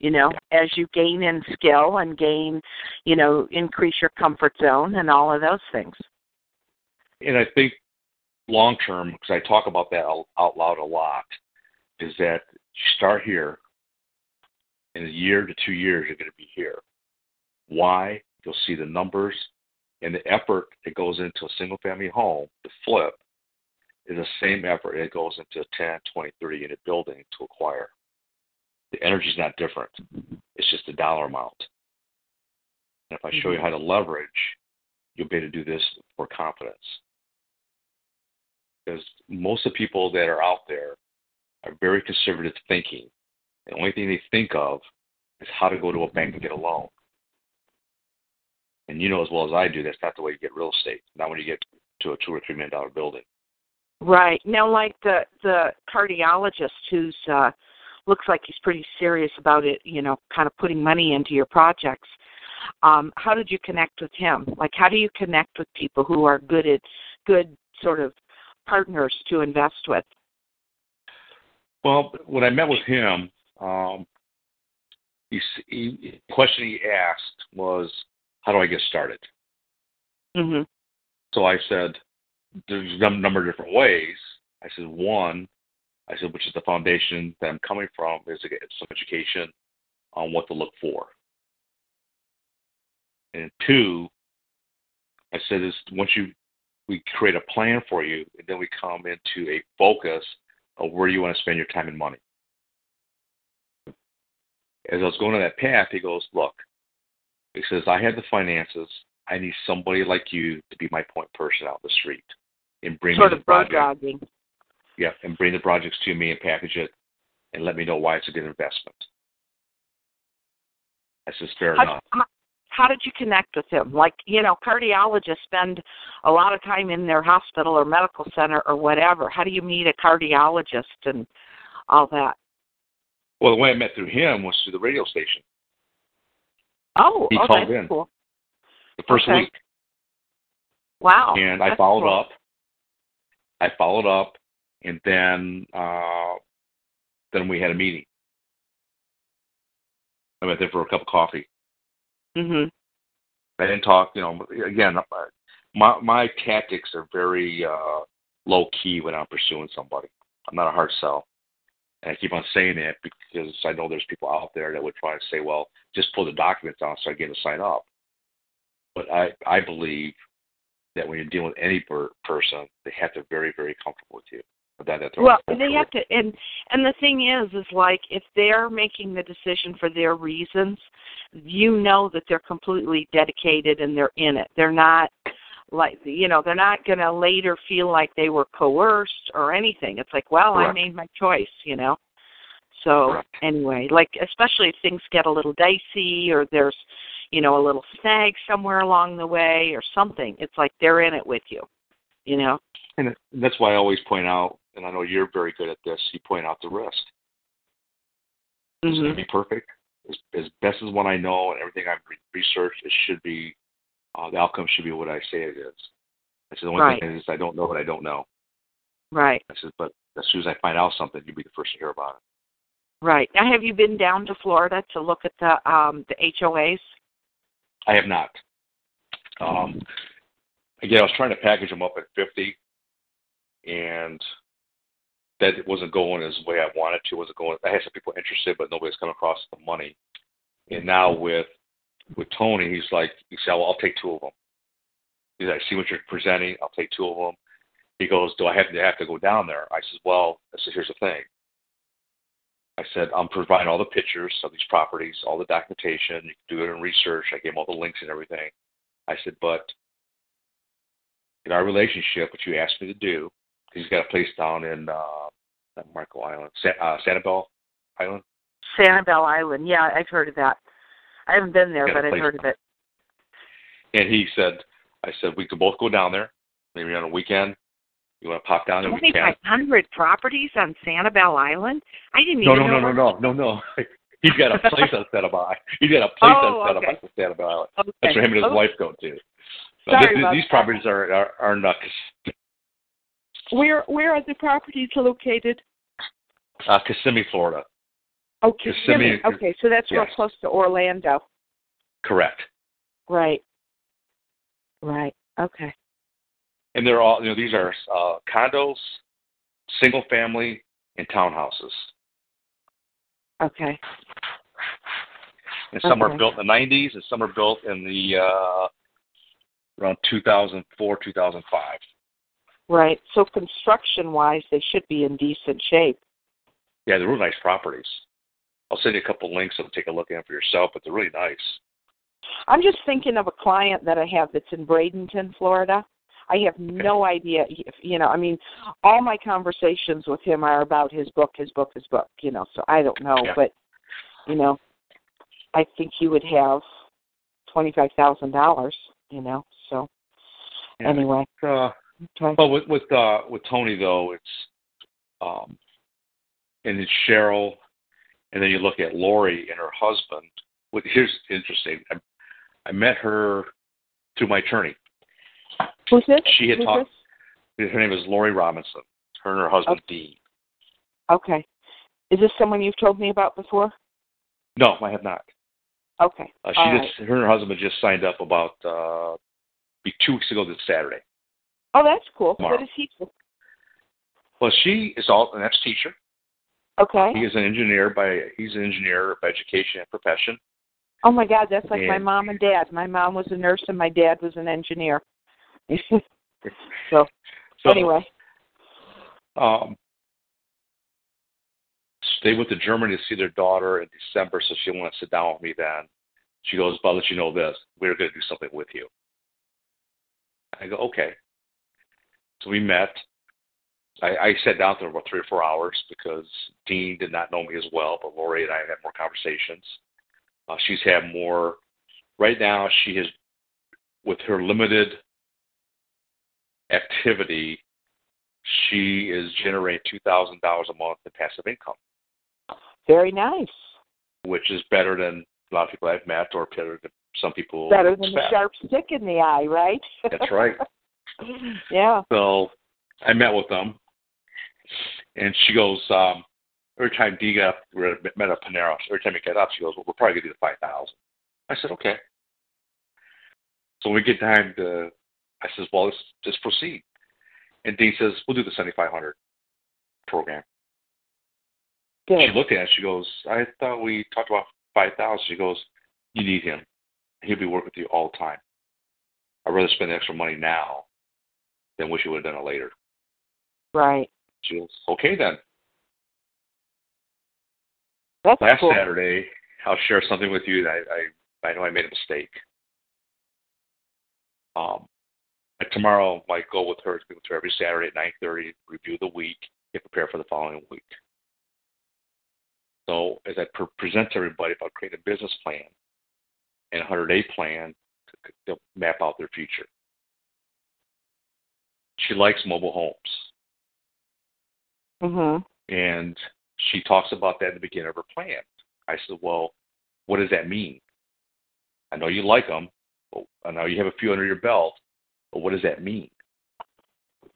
You know, as you gain in skill and gain, you know, increase your comfort zone and all of those things. And I think long term, because I talk about that out loud a lot, is that you start here. In a year to two years, you're going to be here. Why? You'll see the numbers and the effort that goes into a single family home to flip is the same effort that goes into a 10, 20, 30 unit building to acquire. The energy is not different. It's just a dollar amount. And if I show you mm-hmm. how to leverage, you'll be able to do this for confidence. Because most of the people that are out there are very conservative thinking. The only thing they think of is how to go to a bank and get a loan. And you know as well as I do, that's not the way you get real estate. Not when you get to a two or three million dollar building. Right. Now like the the cardiologist who's uh looks like he's pretty serious about it, you know, kind of putting money into your projects. Um how did you connect with him? Like how do you connect with people who are good at good sort of partners to invest with? Well, when I met with him, um, he, he, the question he asked was, "How do I get started?" Mhm. So I said, "There's a number of different ways." I said, "One, I said, which is the foundation that I'm coming from, is to get some education on what to look for." And two, I said, is once you we create a plan for you, and then we come into a focus of where you want to spend your time and money. As I was going on that path, he goes, Look, he says, I have the finances. I need somebody like you to be my point person out in the street and bring Sort me of project. dogging. Yeah, and bring the projects to me and package it and let me know why it's a good investment. I says, fair How, enough. how, how did you connect with him? Like, you know, cardiologists spend a lot of time in their hospital or medical center or whatever. How do you meet a cardiologist and all that? Well, the way I met through him was through the radio station. Oh, He oh called in. cool. The first Okay. week. Wow. and I followed cool. up. I followed up, and then uh, then we had a meeting. I went there for a cup of coffee. Mhm. I didn't talk. You know, again, uh, my my tactics are very uh, low key when I'm pursuing somebody. I'm not a hard sell, and I keep on saying that because I know there's people out there that would try to say, "Well, just pull the documents out so I get to sign up." But I I believe that when you're dealing with any per- person, they have to be very very comfortable with you. That, that's Well, they have to, and and the thing is, is like if they're making the decision for their reasons, you know that they're completely dedicated and they're in it. They're not like you know they're not going to later feel like they were coerced or anything. It's like, well, I made my choice, you know. So Correct. anyway, like especially if things get a little dicey or there's you know a little snag somewhere along the way or something, it's like they're in it with you, you know. And that's why I always point out, and I know you're very good at this. You point out the risk. Is it going to be perfect? As, as best as what I know and everything I've re- researched, it should be, uh, the outcome should be what I say it is. I said, the only Right. thing is I don't know what I don't know. Right. I said, but as soon as I find out something, you'll be the first to hear about it. Right. Now, have you been down to Florida to look at the um the HOAs? I have not. Um, again, I was trying to package them up at 50, and that wasn't going as way I wanted to. It wasn't going. I had some people interested, but nobody's come across the money. And now with with Tony, he's like, he said, "Well, I'll take two of them." He said, "I see what you're presenting. I'll take two of them." He goes, "Do I have to have to go down there?" I said, "Well, I said, here's the thing." I said, I'm providing all the pictures of these properties, all the documentation. You can do it in research. I gave him all the links and everything. I said, but in our relationship, what you asked me to do, he's got a place down in uh, Marco Island, Sa- uh, Sanibel Island. Sanibel Island. Yeah, I've heard of that. I haven't been there, but I've heard of it. And he said, I said, we could both go down there, maybe on a weekend. You want to pop down Twenty five hundred properties on Sanibel Island. I didn't No, even no, know. no, no, no, no, no. He's got a place on Sanibel. He's got a place Oh, on okay. Sanibel, Island. Okay. That's where him and his Oh, wife go to. Now, Sorry this- these that. properties are are, are nuts. Where where are the properties located? Uh, Kissimmee, Florida. Oh, Kissimmee. Kissimmee. Okay, so that's real close to Orlando. Correct. Right. Right. Okay. And they're all, you know, these are uh, condos, single family, and townhouses. Okay. And some are built in the 90s, and some are built in the uh, around 2004, 2005. Right. So construction wise, they should be in decent shape. Yeah, they're really nice properties. I'll send you a couple links so take a look at them for yourself, but they're really nice. I'm just thinking of a client that I have that's in Bradenton, Florida. I have no idea if you know, I mean, all my conversations with him are about his book, his book, his book, you know, so I don't know, Yeah. but you know, I think he would have twenty five thousand dollars, you know. So Yeah. anyway. Uh, Okay. But with with uh, with Tony though, it's um, and it's Cheryl, and then you look at Lori and her husband. What here's interesting. I, I met her through my attorney. Who's this? She had Who's talked. Her name is Lori Robinson. Her and her husband Dean. Okay. Is this someone you've told me about before? No, I have not. Okay. Uh, she All just her and her husband just signed up about uh, be two weeks ago this Saturday. Oh, that's cool. Tomorrow. What does he do? Well, she is all an ex teacher. Okay. He is an engineer by he's an engineer by education and profession. Oh my God, that's like my mom and dad. My mom was a nurse and my dad was an engineer. so, So anyway, um, they went to Germany to see their daughter in December, so she wanted to sit down with me then. She goes, "But I'll let you know this: we're going to do something with you." I go, "Okay." So we met. I, I sat down for about three or four hours because Dean did not know me as well, but Lori and I had more conversations. Uh, she's had more. Right now, she has, with her limited activity, she is generating two thousand dollars a month in passive income, very nice. which is better than a lot of people I've met, or better than some people. Better than the sharp stick in the eye, right? That's right. yeah. So I met with them, and she goes, um, every time Dee got up, we met at Panera. Every time he got up, she goes, "Well, we're probably gonna do the five thousand. I said, "Okay." So when we get time to, I says, "Well, let's just proceed." And Dean says, "We'll do the seventy five hundred program." Good. She looked at it. She goes, "I thought we talked about five thousand. She goes, "You need him. He'll be working with you all the time. I'd rather spend the extra money now than wish you would have done it later." Right. Goes, "Okay then." That's Last cool. Saturday, I'll share something with you that I, I, I know I made a mistake. Um, and tomorrow, my goal with her is to be with her every Saturday at 9.30, review the week, get prepared for the following week. So as I pre- present to everybody about creating a business plan and a 100-day plan to, to map out their future. She likes mobile homes. Mhm. And she talks about that at the beginning of her plan. I said, well, what does that mean? I know you like them. But I know you have a few under your belt, but what does that mean?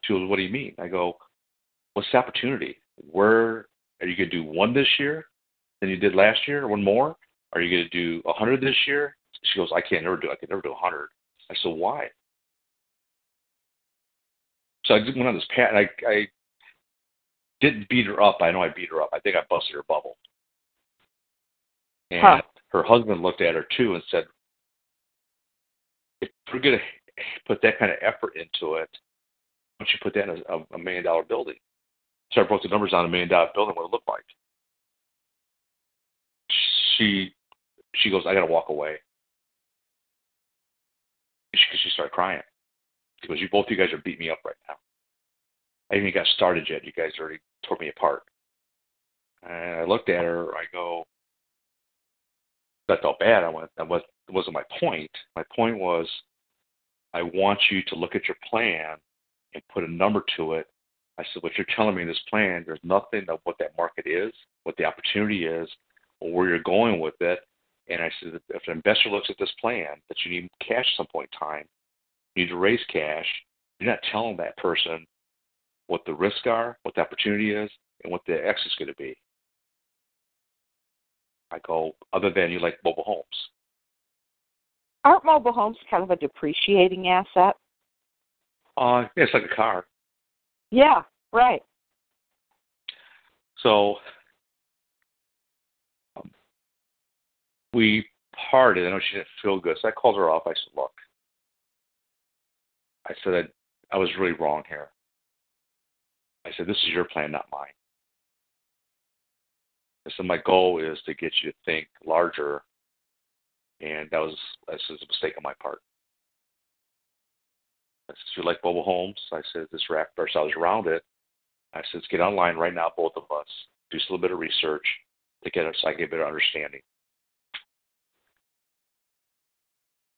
She goes, what do you mean? I go, what's the opportunity? Where are you going to do one this year than you did last year, one more? Are you going to do a hundred this year? She goes, I can't never do. I can never do a hundred. I said, why? So I went on this path. I, I didn't beat her up. I know I beat her up. I think I busted her bubble. And huh. her husband looked at her too and said, if we're going to put that kind of effort into it, why don't you put that in a, a million dollar building? So I broke the numbers on a million dollar building, what it looked like. She she goes, I got to walk away. She, she started crying. Goes, you both you guys are beating me up right now. I haven't even got started yet. You guys already tore me apart. And I looked at her. I go, I felt bad. I went, that was, wasn't my point. My point was, I want you to look at your plan and put a number to it. I said, what you're telling me in this plan, there's nothing of what that market is, what the opportunity is, or where you're going with it. And I said, if an investor looks at this plan that you need cash at some point in time, you need to raise cash, you're not telling that person what the risks are, what the opportunity is, and what the exit is going to be. I go, other than you like mobile homes. Aren't mobile homes kind of a depreciating asset? Uh, yeah, it's like a car. Yeah, right. So um, we parted. I know she didn't feel good, so I called her off. I said, "Look," I said, I, "I was really wrong here." I said, "This is your plan, not mine." I said, "My goal is to get you to think larger and that was this is a mistake on my part. I said, you like mobile homes? I said, let's wrap ourselves around it. I said, let's get online right now, both of us, do a little bit of research to get us, so I get a better understanding.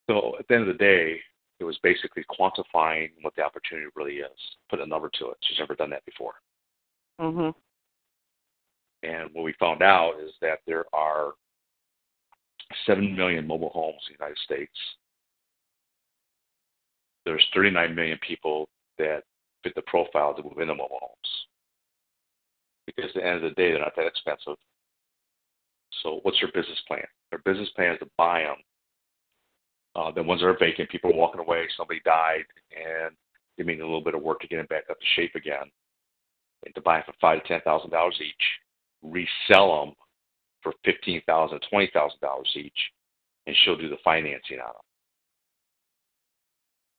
So at the end of the day, it was basically quantifying what the opportunity really is, put a number to it. She's never done that before. Mm-hmm. And what we found out is that there are 7 million mobile homes in the United States. There's 39 million people that fit the profile to move into mobile homes. Because at the end of the day, they're not that expensive. So, what's your business plan? Their business plan is to buy them. Uh, the ones that are vacant, people are walking away, somebody died, and they need a little bit of work to get them back up to shape again. And to buy them for five to ten thousand dollars each, resell them for fifteen thousand, twenty thousand dollars each, and she'll do the financing on them.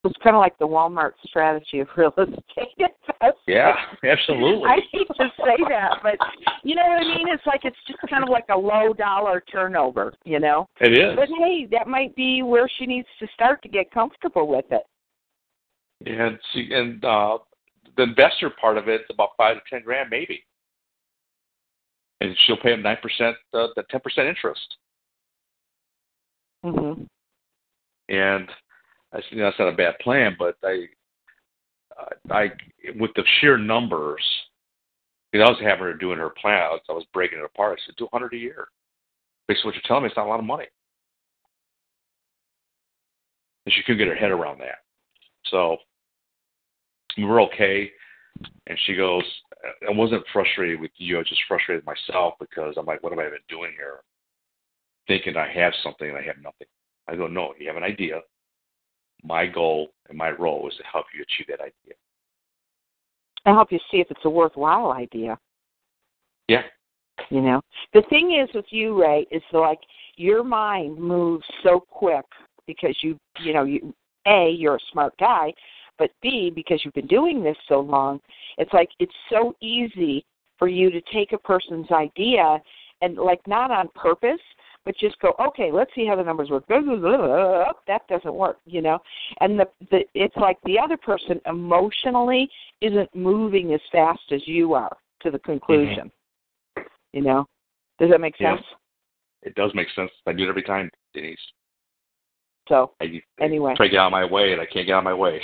It's kind of like the Walmart strategy of real estate investing. Yeah, absolutely. I hate to say that, but you know what I mean. It's like it's just kind of like a low dollar turnover, you know. It is. But hey, that might be where she needs to start to get comfortable with it. And see, and uh, the investor part of it's about five to ten grand, maybe and she'll pay him nine percent, uh, the ten percent interest. Mm-hmm. And I said, you know, that's not a bad plan, but uh, I, I, with the sheer numbers, because I was having her doing her plan, I was, I was breaking it apart. I said, do 100 a year. Basically, what you're telling me, it's not a lot of money. And she couldn't get her head around that. So we were okay. And she goes, I wasn't frustrated with you. I was just frustrated myself because I'm like, what have I been doing here? Thinking I have something and I have nothing. I go, no, you have an idea. My goal and my role is to help you achieve that idea. I help you see if it's a worthwhile idea. Yeah. You know, the thing is with you, Ray, is like your mind moves so quick because you, you know, you a you're a smart guy, but B, because you've been doing this so long, it's like it's so easy for you to take a person's idea and like not on purpose, but just go, okay, let's see how the numbers work. That doesn't work, you know. And the, the it's like the other person emotionally isn't moving as fast as you are to the conclusion. Mm-hmm. You know, does that make sense? Yeah. It does make sense. I do it every time, Denise. So I, anyway, I try to get out of my way, and I can't get out of my way.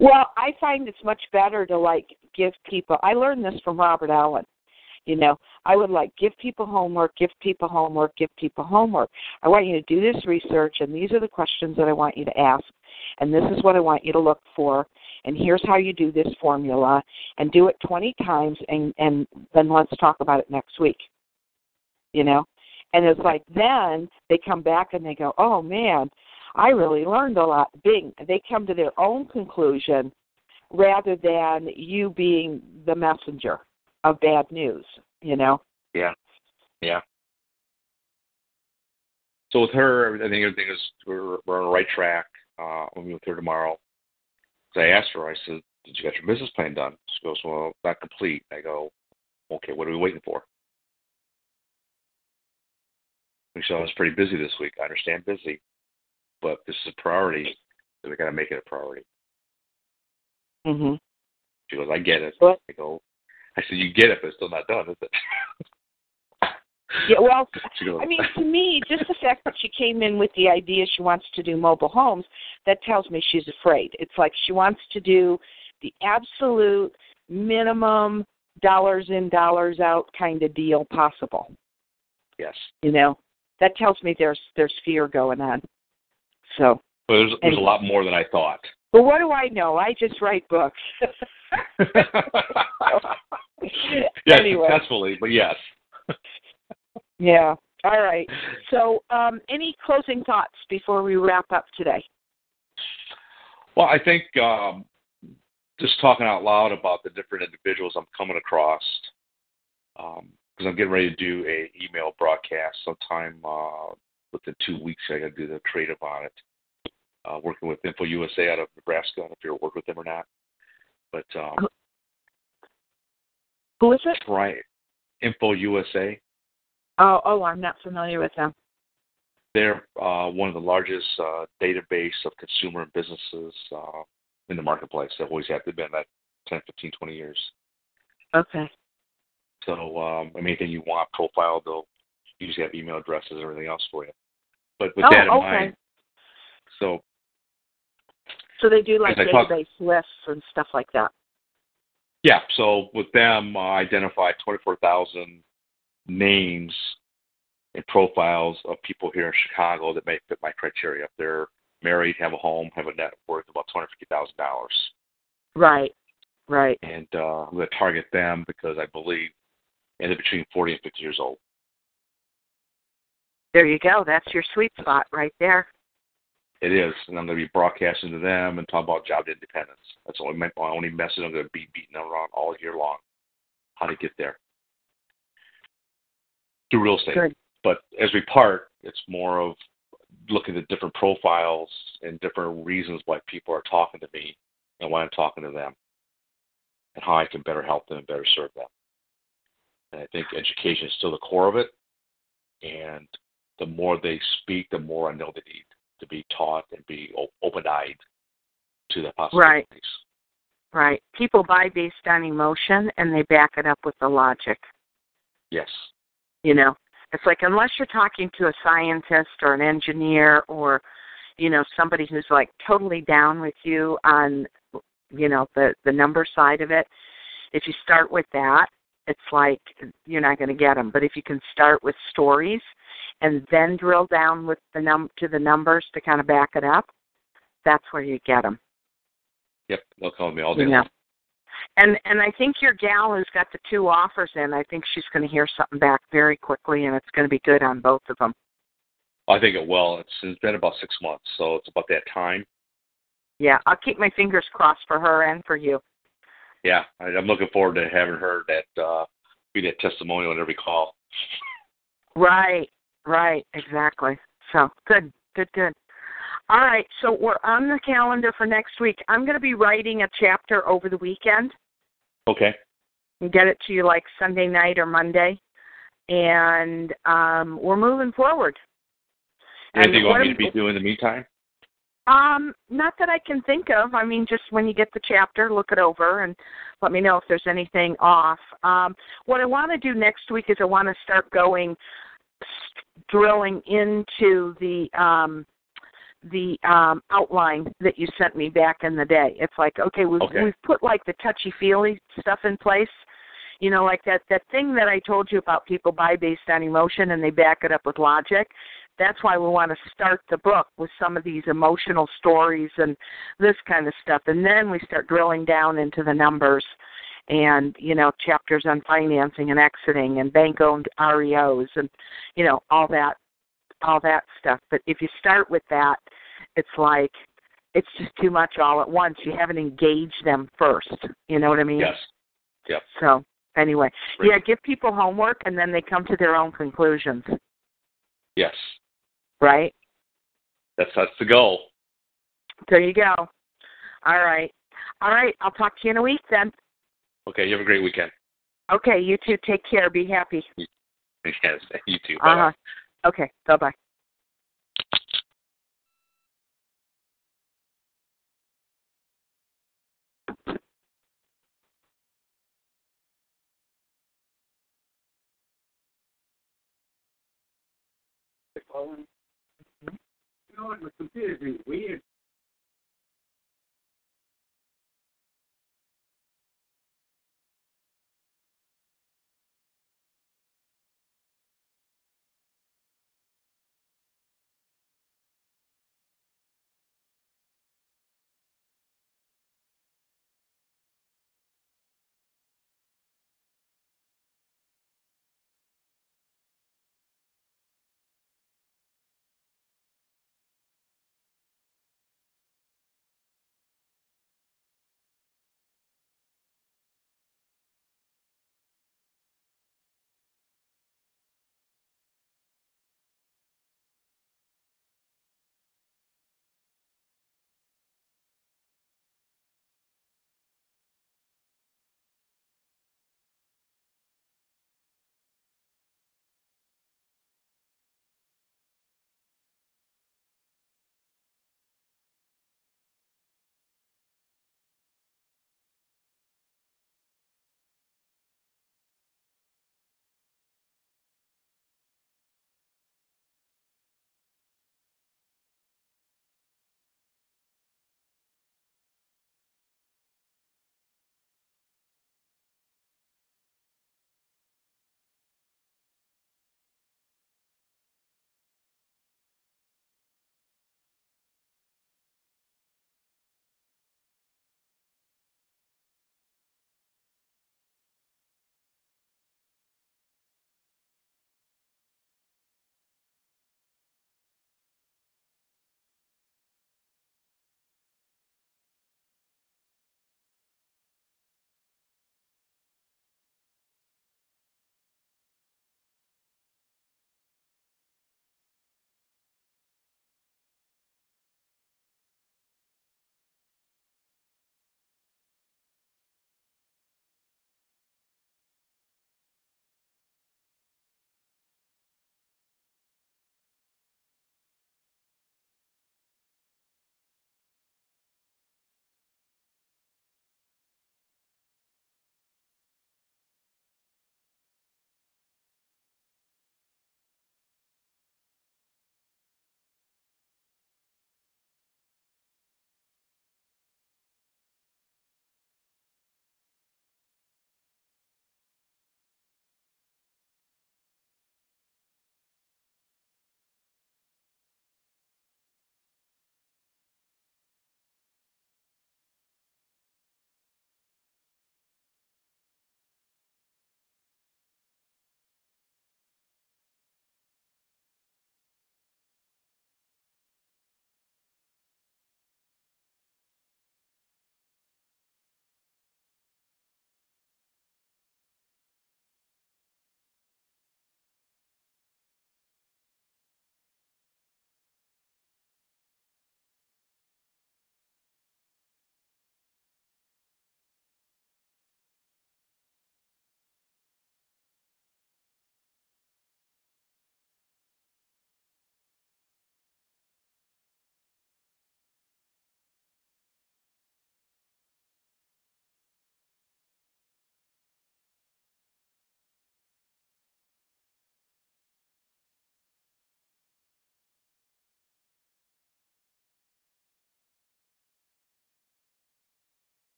Well, I find it's much better to like give people. I learned this from Robert Allen. You know, I would like give people homework, give people homework, give people homework. I want you to do this research, and these are the questions that I want you to ask, and this is what I want you to look for, and here's how you do this formula, and do it 20 times, and and then let's talk about it next week. You know, and it's like then they come back and they go, oh man, I really learned a lot. Bing, they come to their own conclusion rather than you being the messenger of bad news, you know? Yeah. Yeah. So with her, I think everything is we're, we're on the right track. Uh, I'll meet with her tomorrow. So I asked her, I said, "Did you get your business plan done?" She goes, "Well, not complete." I go, "Okay, what are we waiting for?" Said, "I was pretty busy this week. I understand busy, but this is a priority, so we got to make it a priority." Mm-hmm. She goes, "I get it." What? I go, I said, "You get it, but it's still not done, is it?" Yeah, well, I mean, to me, just the fact that she came in with the idea she wants to do mobile homes, that tells me she's afraid. It's like she wants to do the absolute minimum dollars in, dollars out kind of deal possible. yes. You know, that tells me there's there's fear going on. So, there's, there's a lot more than I thought. but what do I know? I just write books. yes, anyway, successfully, but yes. yeah. All right. So, um, any closing thoughts before we wrap up today? Well, I think um, just talking out loud about the different individuals I'm coming across, because I'm getting ready to do a email broadcast sometime uh, within two weeks. I got to do the creative on it. Uh, working with Info USA out of Nebraska. I don't know if you're working with them or not, but um, Who is it? try Info USA. Oh, oh, I'm not familiar with them. They're uh, one of the largest uh, database of consumer and businesses uh, in the marketplace. They've always had to have been that 10, 15, 20 years. Okay. So um, anything you want profiled, they'll usually have email addresses and everything else for you. But with Oh, that in okay. mind, so So they do like As I talk- database lists and stuff like that. Yeah, so with them, uh, I identified 24,000 names and profiles of people here in Chicago that may fit my criteria. If they're married, have a home, have a net worth of about $250,000. Right. Right. And uh, I'm going to target them because I believe and they're between 40 and 50 years old. There you go. That's your sweet spot right there. It is, and I'm going to be broadcasting to them and talk about job independence. That's only my, my only message I'm going to be beating around all year long. How to get there through real estate. Good. But as we part, it's more of looking at different profiles and different reasons why people are talking to me and why I'm talking to them, and how I can better help them and better serve them. And I think education is still the core of it. And the more they speak, the more I know they need to be taught and be o- open-eyed to the possibilities. Right. Right. People buy based on emotion and they back it up with the logic. Yes. You know, it's like unless you're talking to a scientist or an engineer or, you know, somebody who's like totally down with you on, you know, the the number side of it. If you start with that, it's like you're not going to get them. But if you can start with stories and then drill down with the num to the numbers to kind of back it up, that's where you get them. Yep. They'll call me all day You know. And and I think your gal who's got the two offers in, I think she's going to hear something back very quickly, and it's going to be good on both of them. I think it will. It's, it's been about six months, so it's about that time. Yeah, I'll keep my fingers crossed for her and for you. Yeah, I, I'm looking forward to having her that uh, be that testimonial in every call. Right, right, exactly. So good, good, good. All right, so we're on the calendar for next week. I'm going to be writing a chapter over the weekend Okay. and get it to you like Sunday night or Monday, and um, we're moving forward. Anything you want me to be doing in the meantime? Um, not that I can think of. I mean, just when you get the chapter, look it over and let me know if there's anything off. Um, what I want to do next week is I want to start going drilling into the um the um outline that you sent me back in the day. It's like, okay, we've Okay. we've put like the touchy feely stuff in place You know, like that that thing that I told you about people buy based on emotion and they back it up with logic. That's why we want to start the book with some of these emotional stories and this kind of stuff, and then we start drilling down into the numbers and you know chapters on financing and exiting and bank owned REOs and you know all that all that stuff. But if you start with that, it's like it's just too much all at once. You haven't engaged them first. You know what I mean? Yes. Yep. So anyway, Great. yeah, give people homework and then they come to their own conclusions, Yes. right? That's that's the goal. There you go. All right. All right. I'll talk to you in a week then. Okay. You have a great weekend. Okay. You too. Take care. Be happy. Yes. You too. Uh huh. Okay. Bye bye. You know? My computer's been weird.